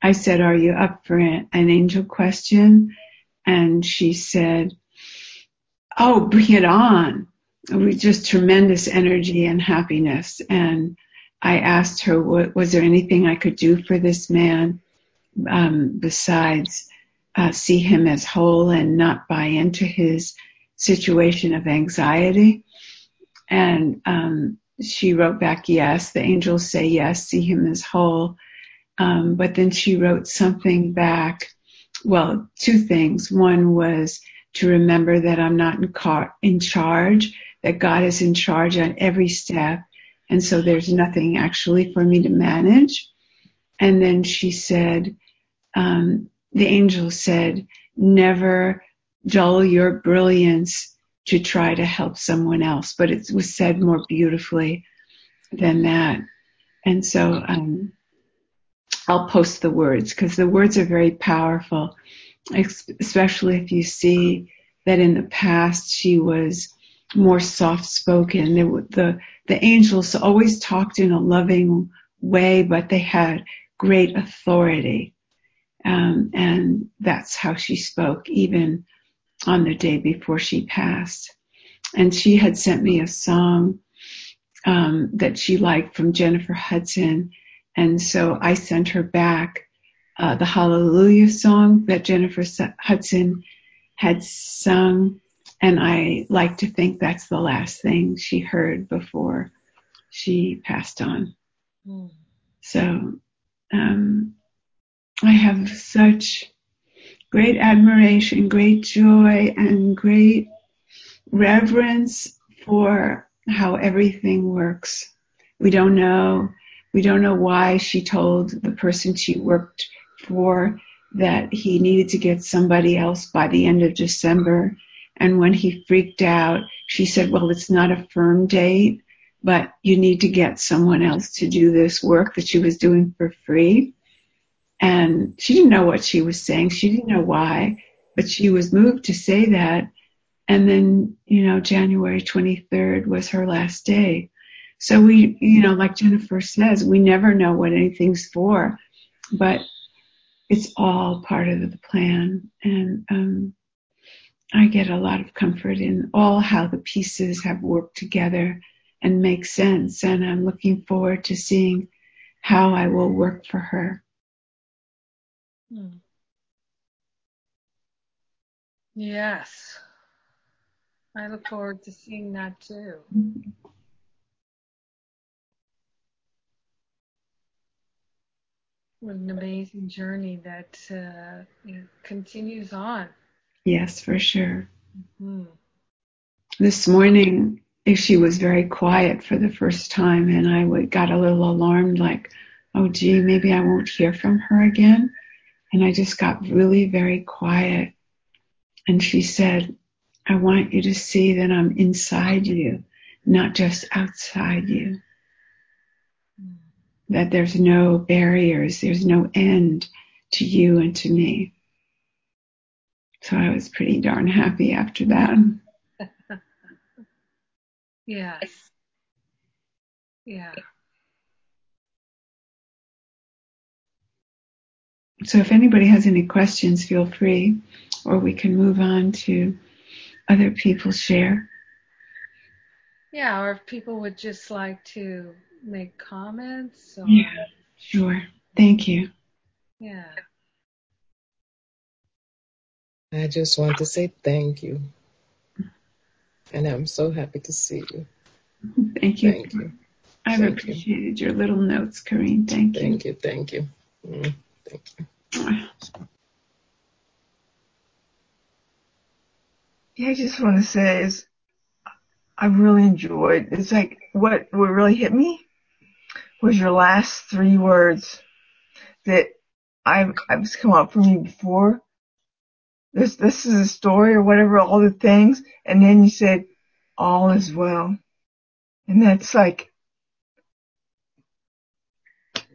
I said, "Are you up for an angel question?" And she said, "Oh, bring it on." With just tremendous energy and happiness. And I asked her, what, was there anything I could do for this man um, besides uh, see him as whole and not buy into his situation of anxiety? And um, she wrote back, yes. The angels say yes, see him as whole. Um, but then she wrote something back. Well, two things. One was to remember that I'm not in, car- in charge, that God is in charge on every step. And so there's nothing actually for me to manage. And then she said, um, the angel said, never dull your brilliance to try to help someone else. But it was said more beautifully than that. And so, um, I'll post the words because the words are very powerful, especially if you see that in the past she was more soft spoken. The, the angels always talked in a loving way, but they had great authority. Um, and that's how she spoke even on the day before she passed. And she had sent me a song um, that she liked from Jennifer Hudson. And so I sent her back uh, the Hallelujah song that Jennifer Hudson had sung. And I like to think that's the last thing she heard before she passed on. Mm. So um, I have such great admiration, great joy, and great reverence for how everything works. We don't know. We don't know why she told the person she worked for that he needed to get somebody else by the end of December. And when he freaked out, she said, well, it's not a firm date, but you need to get someone else to do this work that she was doing for free. And she didn't know what she was saying. She didn't know why, but she was moved to say that. And then, you know, January 23rd was her last day. So we, you know, like Jennifer says, we never know what anything's for, but it's all part of the plan. And, um, I get a lot of comfort in all how the pieces have worked together and make sense. And I'm looking forward to seeing how I will work for her. Hmm. Yes. I look forward to seeing that too. What an amazing journey that uh, continues on. Yes, for sure. Mm-hmm. This morning, she was very quiet for the first time, and I got a little alarmed, like, oh, gee, maybe I won't hear from her again. And I just got really very quiet. And she said, I want you to see that I'm inside you, not just outside you. That there's no barriers, there's no end to you and to me. So I was pretty darn happy after that. yes. Yeah. So if anybody has any questions, feel free, or we can move on to other people share. Yeah, or if people would just like to make comments. Or... Yeah, sure. Thank you. Yeah. I just want to say thank you. And I'm so happy to see you. Thank you. Thank you. I've thank appreciated you. your little notes, Corinne. Thank you. Thank you. Thank you. Mm, thank you. Yeah, I just want to say is I really enjoyed. It's like what what really hit me was your last three words that I've I've come up from you before. This this is a story or whatever, all the things, and then you said all is well, and that's like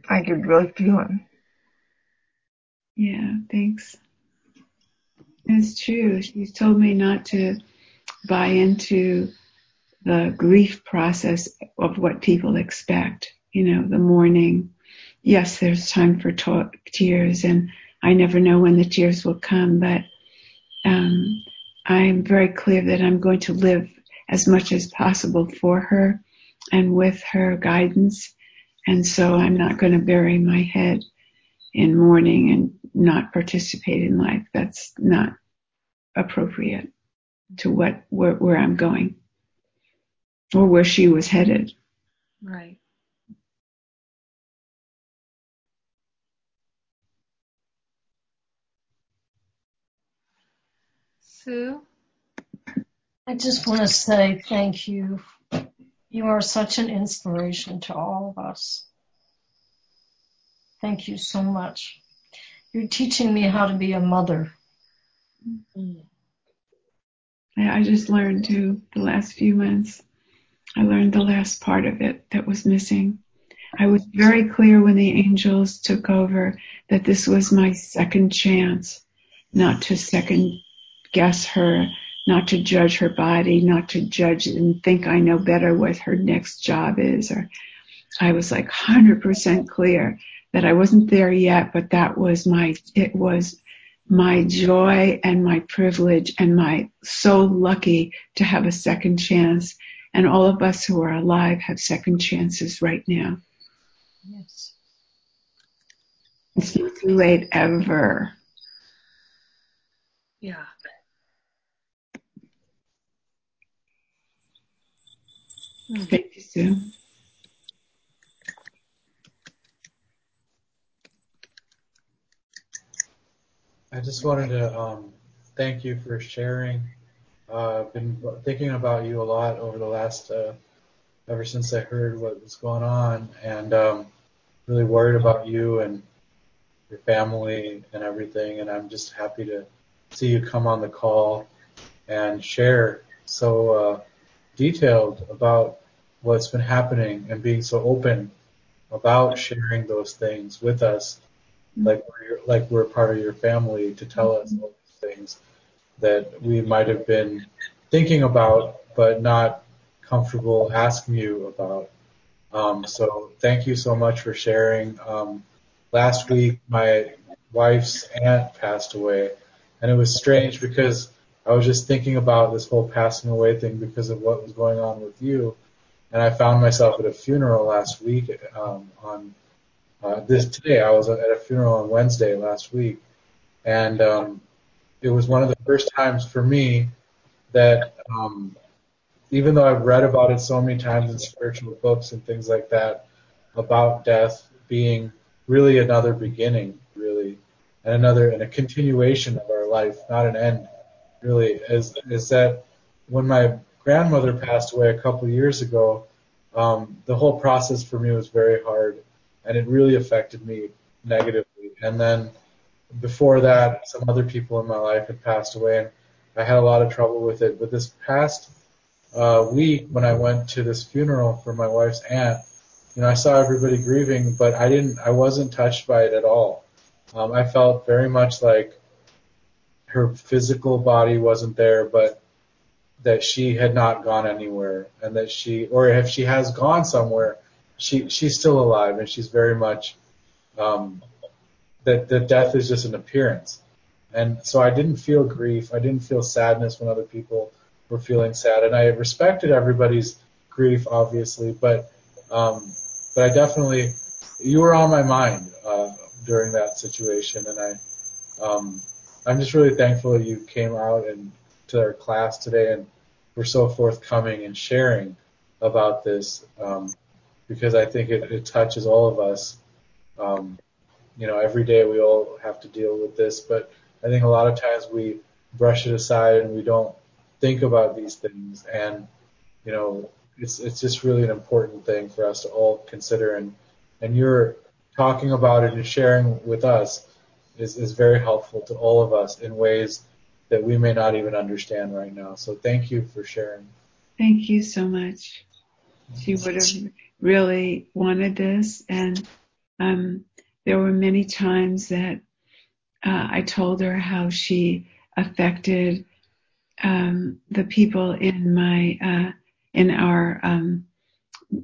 I could really feel it. Yeah, thanks. It's true. She's told me not to buy into the grief process of what people expect. You know, the mourning. Yes, there's time for talk, tears, and I never know when the tears will come, but um, I'm very clear that I'm going to live as much as possible for her and with her guidance. And so I'm not going to bury my head in mourning and not participate in life. That's not appropriate to what where, where I'm going or where she was headed. Right. Sue? I just want to say thank you. You are such an inspiration to all of us. Thank you so much. You're teaching me how to be a mother. I just learned too the last few months. I learned the last part of it that was missing. I was very clear when the angels took over that this was my second chance, not to second guess her, not to judge her body, not to judge and think I know better what her next job is. Or I was like 100% clear that I wasn't there yet, but that was my, it was my joy and my privilege and my so lucky to have a second chance. And all of us who are alive have second chances right now. Yes. It's not too late ever. Yeah. Thank you, Sue. I just wanted to um, thank you for sharing. Uh, I've been thinking about you a lot over the last, uh, ever since I heard what was going on, and um, really worried about you and your family and everything. And I'm just happy to see you come on the call and share so uh, detailed about what's been happening and being so open about sharing those things with us like we're like we're part of your family to tell us all these things that we might have been thinking about but not comfortable asking you about. Um, so thank you so much for sharing. Um, last week my wife's aunt passed away and it was strange because I was just thinking about this whole passing away thing because of what was going on with you. And I found myself at a funeral last week um, on uh, this today. I was at a funeral on Wednesday last week, and um, it was one of the first times for me that, um, even though I've read about it so many times in spiritual books and things like that, about death being really another beginning, really, and another and a continuation of our life, not an end, really, is is that when my grandmother passed away a couple of years ago, um, the whole process for me was very hard and it really affected me negatively. And then before that, some other people in my life had passed away, and I had a lot of trouble with it. But this past uh, week, when I went to this funeral for my wife's aunt, you know, I saw everybody grieving, but I didn't, I wasn't touched by it at all. Um, I felt very much like her physical body wasn't there, but that she had not gone anywhere, and that she, or if she has gone somewhere, she she's still alive and she's very much um, that that death is just an appearance. And so I didn't feel grief. I didn't feel sadness when other people were feeling sad, and I respected everybody's grief, obviously. But um, but I definitely you were on my mind uh, during that situation, and I um, I'm just really thankful you came out and to our class today and were so forthcoming and sharing about this. Um, because I think it, it touches all of us. Um, you know, every day we all have to deal with this, but I think a lot of times we brush it aside and we don't think about these things. And, you know, it's, it's just really an important thing for us to all consider. And, and you're talking about it and sharing with us is, is very helpful to all of us in ways that we may not even understand right now. So thank you for sharing. Thank you so much. She would have really wanted this. And um, there were many times that uh, I told her how she affected um, the people in my uh, in our um,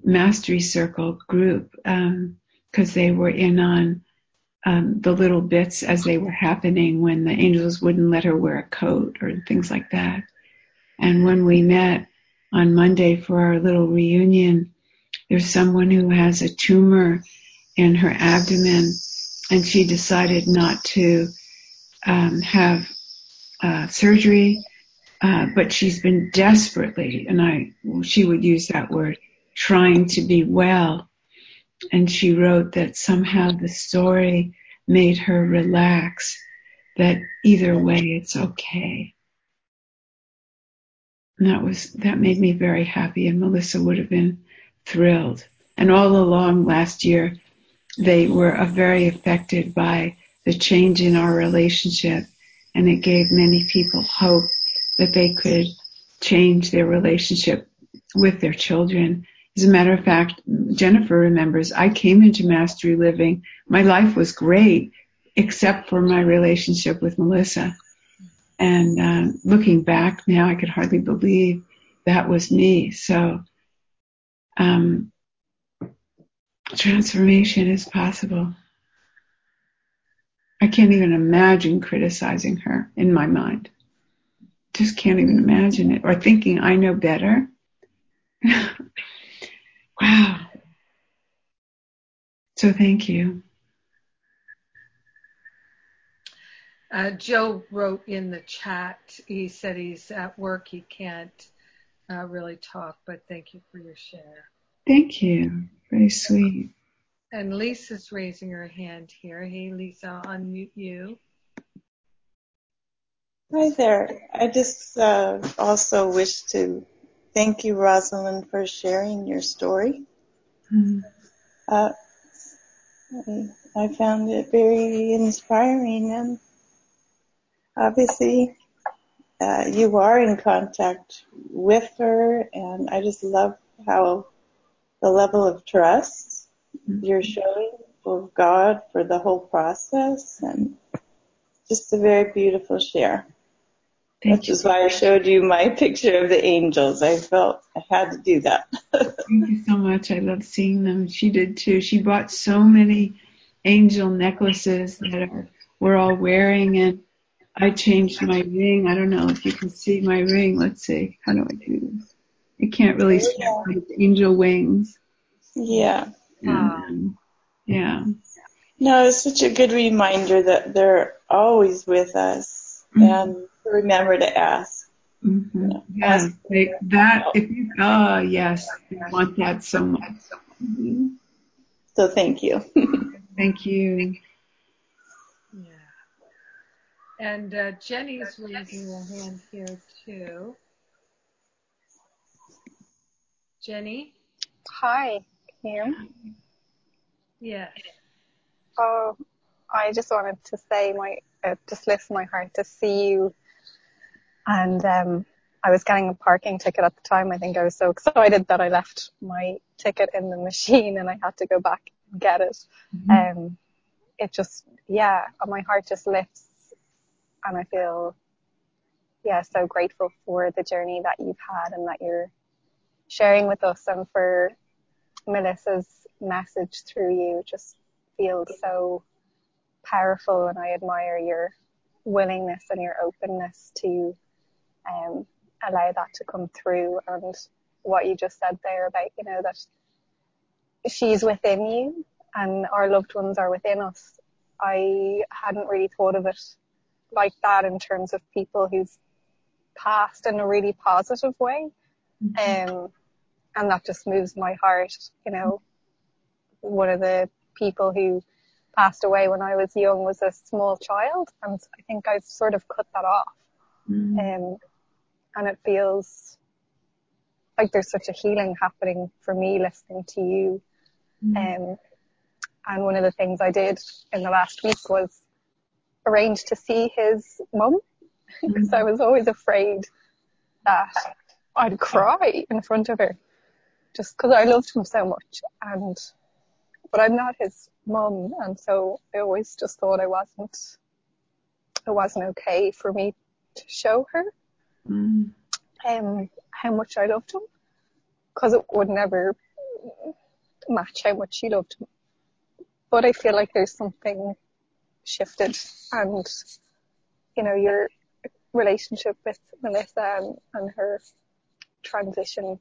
mastery circle group because um, they were in on um, the little bits as they were happening when the angels wouldn't let her wear a coat or things like that. And when we met on Monday for our little reunion, there's someone who has a tumor in her abdomen and she decided not to um, have uh, surgery, uh, but she's been desperately, and I, she would use that word, trying to be well. And she wrote that somehow the story made her relax, that either way it's okay. And that was, that made me very happy and Melissa would have been thrilled. And all along last year, they were uh, very affected by the change in our relationship and it gave many people hope that they could change their relationship with their children. As a matter of fact, Jennifer remembers I came into Mastery Living. My life was great except for my relationship with Melissa. And uh, looking back now, I could hardly believe that was me. So um, transformation is possible. I can't even imagine criticizing her in my mind. Just can't even imagine it or thinking I know better. wow. So thank you. Uh, Joe wrote in the chat, he said he's at work, he can't uh, really talk, but thank you for your share. Thank you. Very sweet. And Lisa's raising her hand here. Hey, Lisa, I'll unmute you. Hi there. I just uh, also wish to thank you, Rosalind, for sharing your story. Mm-hmm. Uh, I, found it very inspiring and obviously uh, you are in contact with her and I just love how the level of trust mm-hmm. you're showing for God for the whole process and just a very beautiful share. Thank Which you. is why I showed you my picture of the angels. I felt I had to do that. Thank you so much. I love seeing them. She did too. She bought so many angel necklaces that are, we're all wearing and I changed my ring. I don't know if you can see my ring. Let's see. How do I do this? I can't really see yeah. It's angel wings. Yeah. Um, yeah. No, it's such a good reminder that they're always with us. And remember to ask. Mm-hmm. You know, yeah, ask they, that if you oh yes, I want that so much. Mm-hmm. So thank you. thank you. Yeah. And uh, Jenny's raising her hand here too. Jenny? Hi, can you? Yes. Oh, I just wanted to say my, uh, just lifts my heart to see you. And, um, I was getting a parking ticket at the time. I think I was so excited that I left my ticket in the machine and I had to go back and get it. Mm-hmm. Um, it just, yeah, my heart just lifts and I feel, yeah, so grateful for the journey that you've had and that you're sharing with us and for Melissa's message through you just feels so powerful and I admire your willingness and your openness to um, allow that to come through and what you just said there about, you know, that she's within you and our loved ones are within us. I hadn't really thought of it like that in terms of people who've passed in a really positive way. Mm-hmm. Um, and that just moves my heart. You know, one of the people who passed away when I was young was a small child, and I think I've sort of cut that off. Mm-hmm. Um, and it feels like there's such a healing happening for me listening to you. Mm-hmm. Um, and one of the things I did in the last week was arranged to see his mum because I was always afraid that I'd cry in front of her just because I loved him so much and but I'm not his mum and so I always just thought I wasn't it wasn't okay for me to show her mm. um how much I loved him because it would never match how much she loved him but I feel like there's something shifted and you know your relationship with Melissa and, and her transition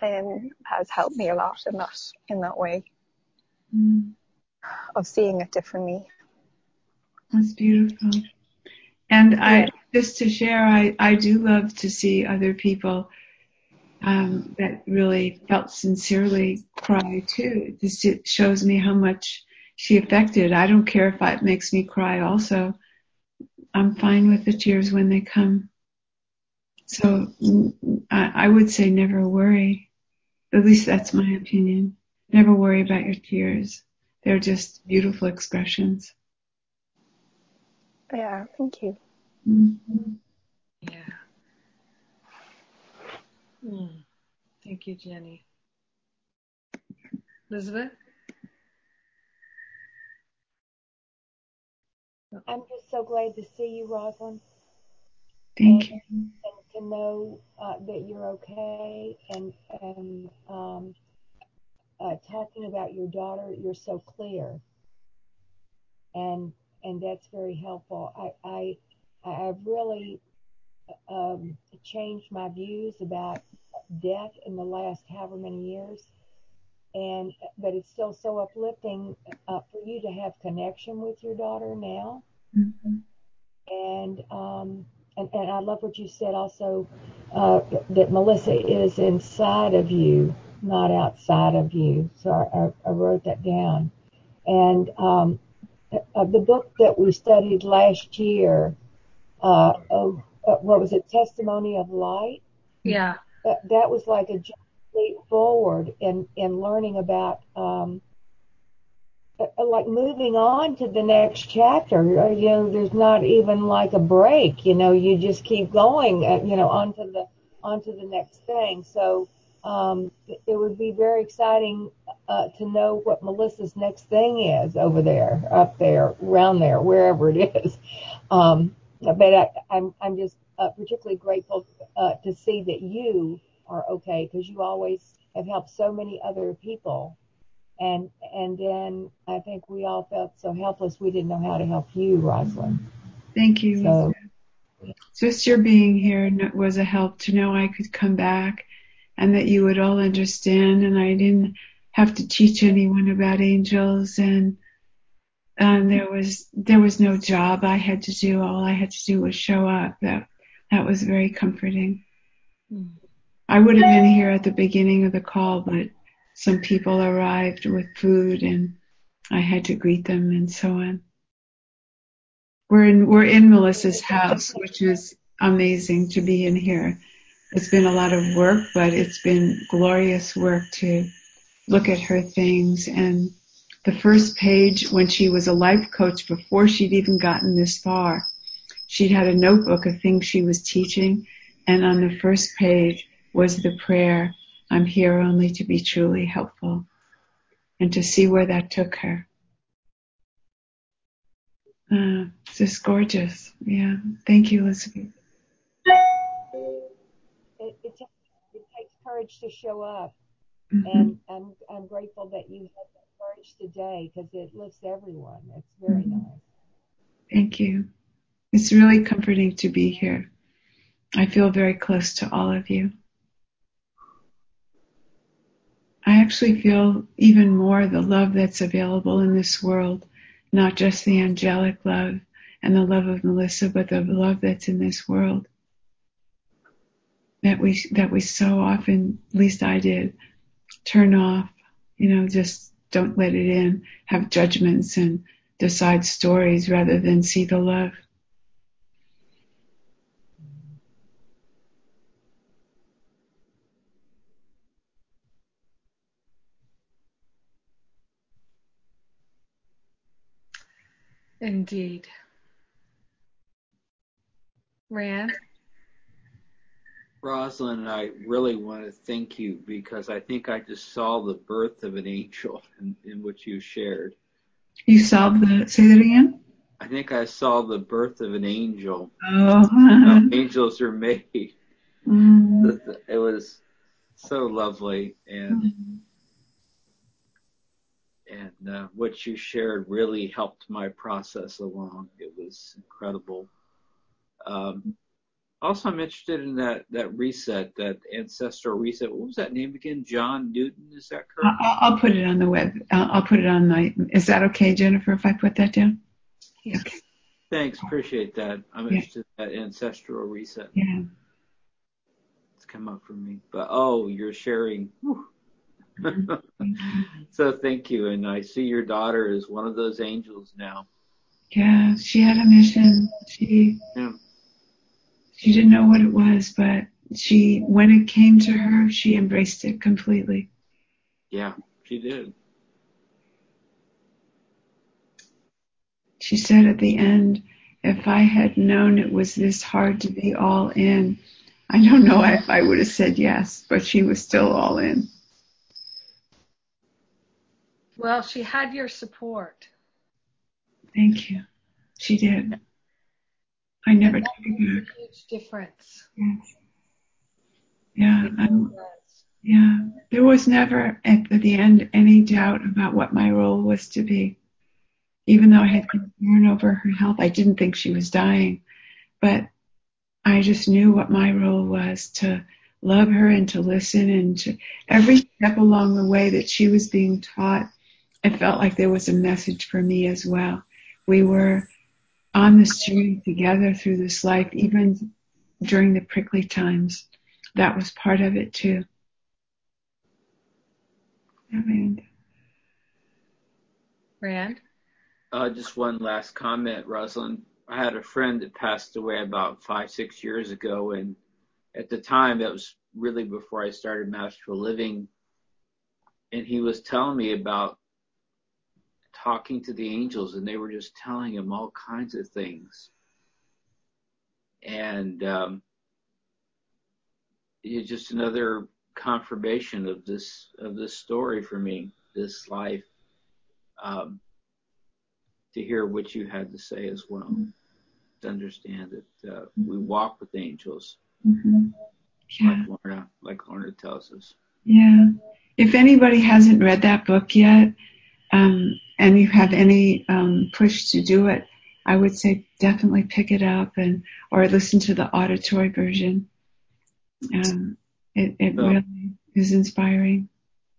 um, has helped me a lot in that in that way mm. of seeing it differently. That's beautiful. And yeah. I just to share, I I do love to see other people um, that really felt sincerely cry too. This it shows me how much she affected. I don't care if it makes me cry also. I'm fine with the tears when they come. So mm, I, I would say never worry. At least that's my opinion. Never worry about your tears. They're just beautiful expressions. Yeah, thank you. Mhm. Yeah. Mm. Thank you, Jenny. Elizabeth? I'm just so glad to see you, Rosalind, Thank you. and to know uh, that you're okay. And and um, uh, talking about your daughter, you're so clear, and and that's very helpful. I I I've really um, changed my views about death in the last however many years. And but it's still so uplifting uh, for you to have connection with your daughter now. Mhm. and um, and, and I love what you said also uh, that Melissa is inside of you, not outside of you. So I, I, I wrote that down. And um, uh, the book that we studied last year, uh, of, uh, what was it, Testimony of Light? Yeah. That, that was like a leap forward in in learning about. Um, uh, like moving on to the next chapter. You know, there's not even like a break. You know, you just keep going. You know, onto the onto the next thing. So um, it, would be very exciting uh, to know what Melissa's next thing is over there, up there, around there, wherever it is. Um, but I, I'm I'm just uh, particularly grateful uh, to see that you are okay because you always have helped so many other people and and then I think we all felt so helpless we didn't know how to help you, Rosalind. Thank you. So Just your being here was a help to know I could come back and that you would all understand and I didn't have to teach anyone about angels and um, there was there was no job I had to do. All I had to do was show up. That that was very comforting. I would have been here at the beginning of the call, but some people arrived with food and I had to greet them and so on. We're in we're in Melissa's house, which is amazing to be in here. It's been a lot of work, but it's been glorious work to look at her things and the first page when she was a life coach before she'd even gotten this far. She'd had a notebook of things she was teaching and on the first page was the prayer, I'm here only to be truly helpful and to see where that took her. Uh, just gorgeous. Yeah. Thank you, Elizabeth. Courage to show up, Mhm. and I'm I'm grateful that you had that courage today because it lifts everyone. It's very nice. Thank you. It's really comforting to be here. I feel very close to all of you. I actually feel even more the love that's available in this world, not just the angelic love and the love of Melissa, but the love that's in this world that we that we so often, at least I did, turn off. You know, just don't let it in. Have judgments and decide stories rather than see the love. Indeed. Rand? Rosalind, I really want to thank you because I think I just saw the birth of an angel in, in what you shared. You saw the say that again. I think I saw the birth of an angel. Oh, angels are made. Mm. It was so lovely, and and uh, what you shared really helped my process along. It was incredible. Um, also, I'm interested in that that reset, that ancestral reset. What was that name again? John Newton, is that correct? I'll, I'll put it on the web. I'll, I'll put it on my. Is that okay, Jennifer? If I put that down? Okay. Thanks, appreciate that. I'm Yeah. interested in that ancestral reset. Yeah. It's come up for me. But oh, you're sharing. So thank you, and I see your daughter is one of those angels now. Yeah. She had a mission. She Yeah. She didn't know what it was, but she, when it came to her, she embraced it completely. Yeah, she did. She said at the end, if I had known it was this hard to be all in, I don't know if I would have said yes, but she was still all in. Well, she had your support. Thank you. She did. I never And took it back. a huge difference. Yes. Yeah. It I'm, really does. yeah. There was never at the end any doubt about what my role was to be. Even though I had concern over her health, I didn't think she was dying, but I just knew what my role was to love her and to listen and to every step along the way that she was being taught. I felt like there was a message for me as well. We were on this journey together through this life, even during the prickly times. That was part of it too. And Rand? Uh, just one last comment, Rosalind. I had a friend that passed away about five, six years ago, and at the time, that was really before I started Masterful Living, and he was telling me about talking to the angels, and they were just telling him all kinds of things, and um, it's just another confirmation of this of this story for me, this life. Um, to hear what you had to say as well. To understand that uh, we walk with angels, mhm. yeah. like Lorna, like Lorna tells us. Yeah. If anybody hasn't read that book yet, um, and you have any um, push to do it, I would say definitely pick it up and or listen to the auditory version. Um, it it So- really is inspiring.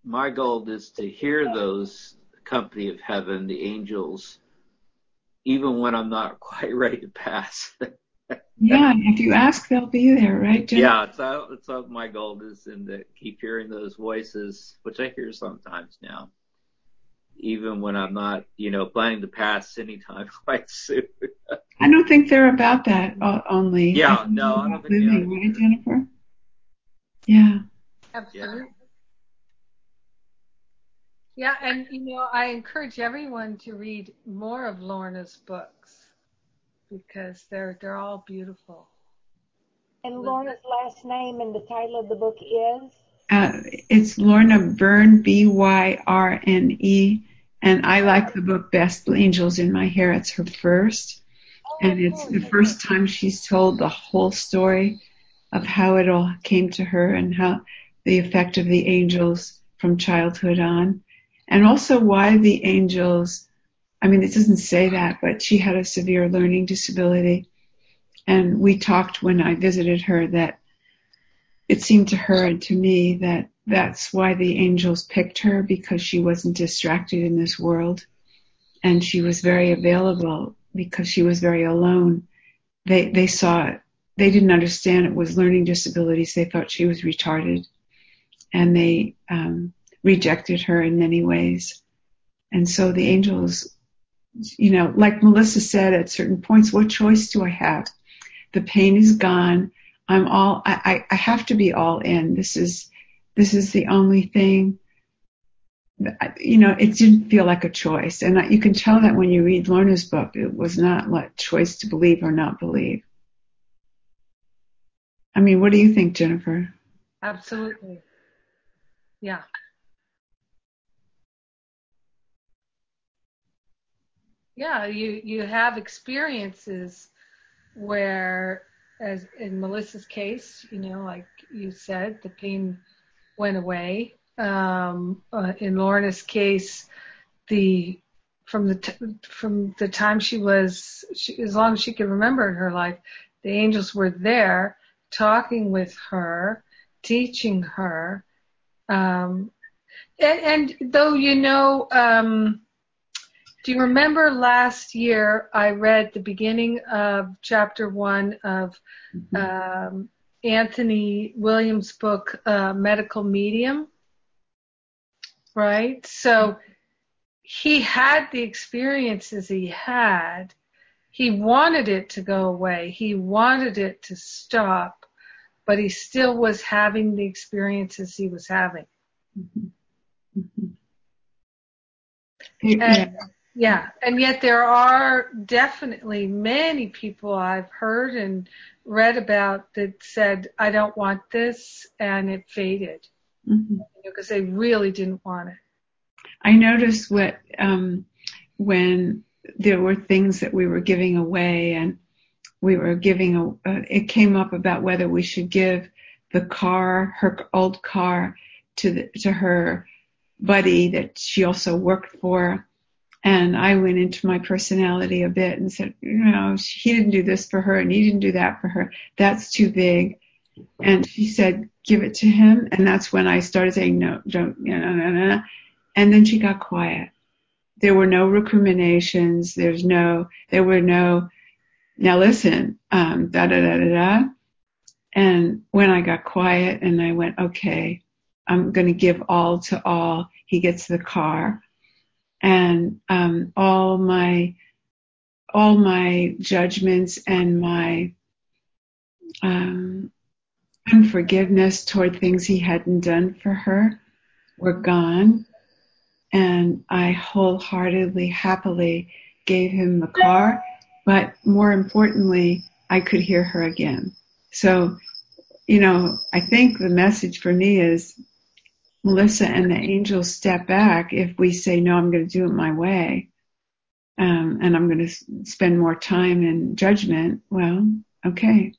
My goal is to hear those company of heaven, the angels, even when I'm not quite ready to pass. Yeah, if you ask, they'll be there, right? Jen? yeah, it's all my goal is in to keep hearing those voices, which I hear sometimes now, even when I'm not, you know, planning to pass anytime quite soon. I don't think they're about that uh, only. Yeah, I no, I don't about think they are living, right. Jennifer? Yeah. Absolutely. Yeah, and you know, I encourage everyone to read more of Lorna's books because they're they're all beautiful. And Lorna's last name and the title of the book is? Uh, it's Lorna Byrne, B-Y-R-N-E, and I like the book Best The Angels in My Hair. It's her first, and it's the first time she's told the whole story of how it all came to her and how the effect of the angels from childhood on, and also why the angels. I mean, it doesn't say that, but she had a severe learning disability, and we talked when I visited her that it seemed to her and to me that that's why the angels picked her because she wasn't distracted in this world and she was very available because she was very alone. They they saw it. They didn't understand it was learning disabilities. They thought she was retarded and they um, rejected her in many ways. And so the angels, you know, like Melissa said at certain points, what choice do I have? The pain is gone. I'm all, I, I have to be all in. This is, this is the only thing. You know, it didn't feel like a choice. And you can tell that when you read Lorna's book, it was not like choice to believe or not believe. I mean, what do you think, Jennifer? Absolutely. Yeah. Yeah, you you have experiences where as in Melissa's case, you know, like you said, the pain went away. Um, uh, in Lorna's case, the from the t- from the time she was, she, as long as she could remember in her life, the angels were there, talking with her, teaching her. Um, and, and though you know, um, do you remember last year I read the beginning of chapter one of um, Anthony Williams' book, uh, Medical Medium? Right? So he had the experiences he had He wanted it to go away. He wanted it to stop, but he still was having the experiences he was having. Mm-hmm. And, Yeah. Yeah, and yet there are definitely many people I've heard and read about that said, I don't want this, and it faded because they really didn't want it. I noticed what um, when there were things that we were giving away, and we were giving. A, uh, it came up about whether we should give the car, her old car, to the, to her buddy that she also worked for. And I went into my personality a bit and said, you know, he didn't do this for her and he didn't do that for her. That's too big. And she said, give it to him. And that's when I started saying, no, don't, no, no, no, no. And then she got quiet. There were no recriminations. There's no, there were no, now listen, um, da da da da da. And when I got quiet and I went, okay, I'm going to give all to all, he gets the car and, um, all my, all my judgments and my, um, unforgiveness toward things he hadn't done for her were gone. And I wholeheartedly, happily gave him the car. But more importantly, I could hear her again. So, you know, I think the message for me is Melissa and the angels step back if we say, no, I'm going to do it my way. Um, and I'm going to spend more time in judgment. Well, okay,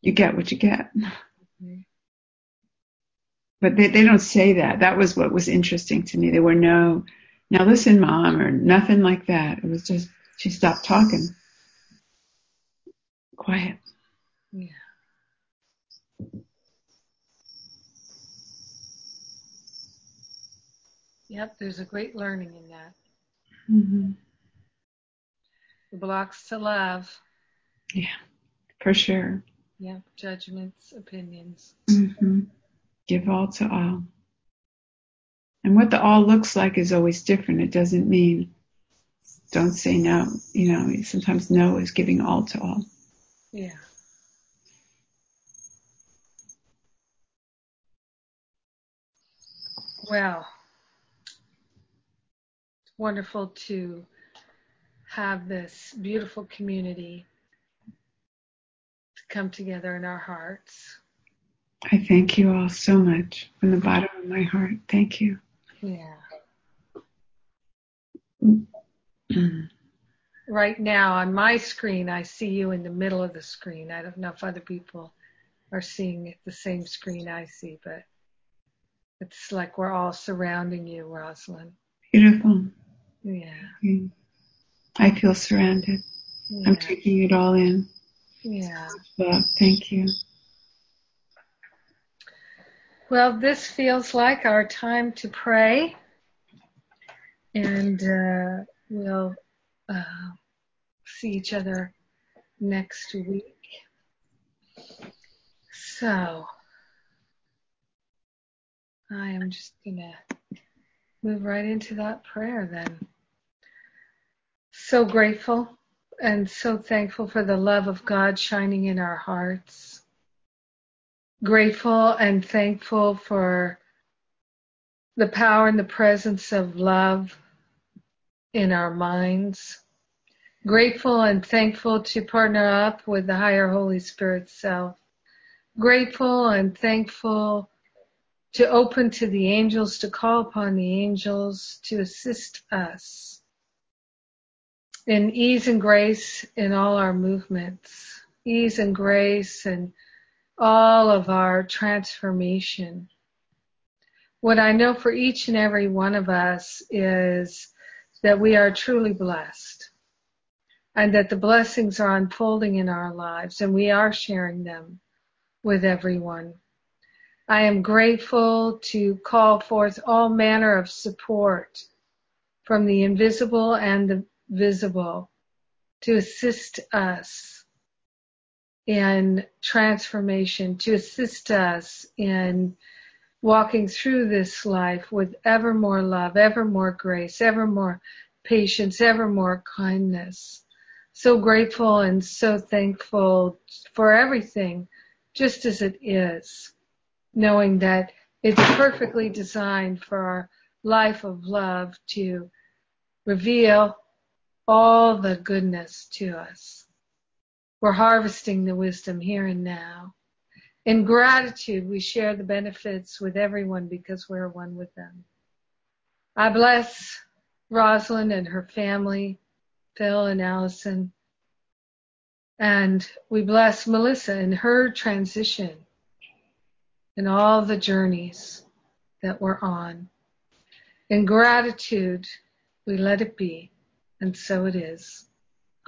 you get what you get. But they, they don't say that. That was what was interesting to me. There were no, now listen, mom, or nothing like that. It was just, she stopped talking. Quiet. Yeah. Yep, there's a great learning in that. hmm The blocks to love. Yeah, for sure. Yep, judgments, opinions. hmm Give all to all. And what the all looks like is always different. It doesn't mean don't say no. You know, sometimes no is giving all to all. Yeah. Well, wonderful to have this beautiful community to come together in our hearts. I thank you all so much from the bottom of my heart. Thank you. Yeah. Right now on my screen, I see you in the middle of the screen. I don't know if other people are seeing the same screen I see, but it's like we're all surrounding you, Rosalind. Beautiful. Yeah. Mm. I feel surrounded. Yeah. I'm taking it all in. Yeah. Love. Thank you. Well, this feels like our time to pray, and uh, we'll uh, see each other next week. So, I am just gonna move right into that prayer then. So grateful and so thankful for the love of God shining in our hearts grateful and thankful for the power and the presence of love in our minds. Grateful and thankful to partner up with the higher Holy Spirit self. Grateful and thankful to open to the angels, to call upon the angels to assist us in ease and grace in all our movements, ease and grace in all of our transformation. What I know for each and every one of us is that we are truly blessed and that the blessings are unfolding in our lives and we are sharing them with everyone. I am grateful to call forth all manner of support from the invisible and the visible to assist us in transformation, to assist us in walking through this life with ever more love, ever more grace, ever more patience, ever more kindness, so grateful and so thankful for everything just as it is, knowing that it's perfectly designed for our life of love to reveal all the goodness to us. We're harvesting the wisdom here and now. In gratitude, we share the benefits with everyone because we're one with them. I bless Rosalind and her family, Phil and Allison. And we bless Melissa in her transition and all the journeys that we're on. In gratitude, we let it be, and so it is.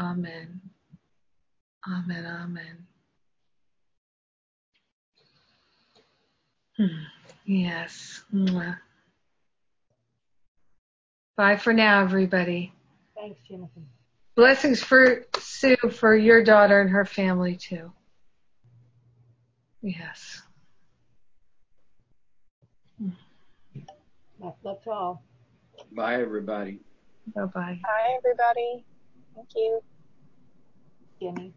Amen. Amen. Amen. Hmm. Yes. Mwah. Bye for now, everybody. Thanks, Jennifer. Blessings for Sue, for your daughter and her family too. Yes. That, that's all. Bye, everybody. Bye bye. Bye, everybody. Thank you. Jenny.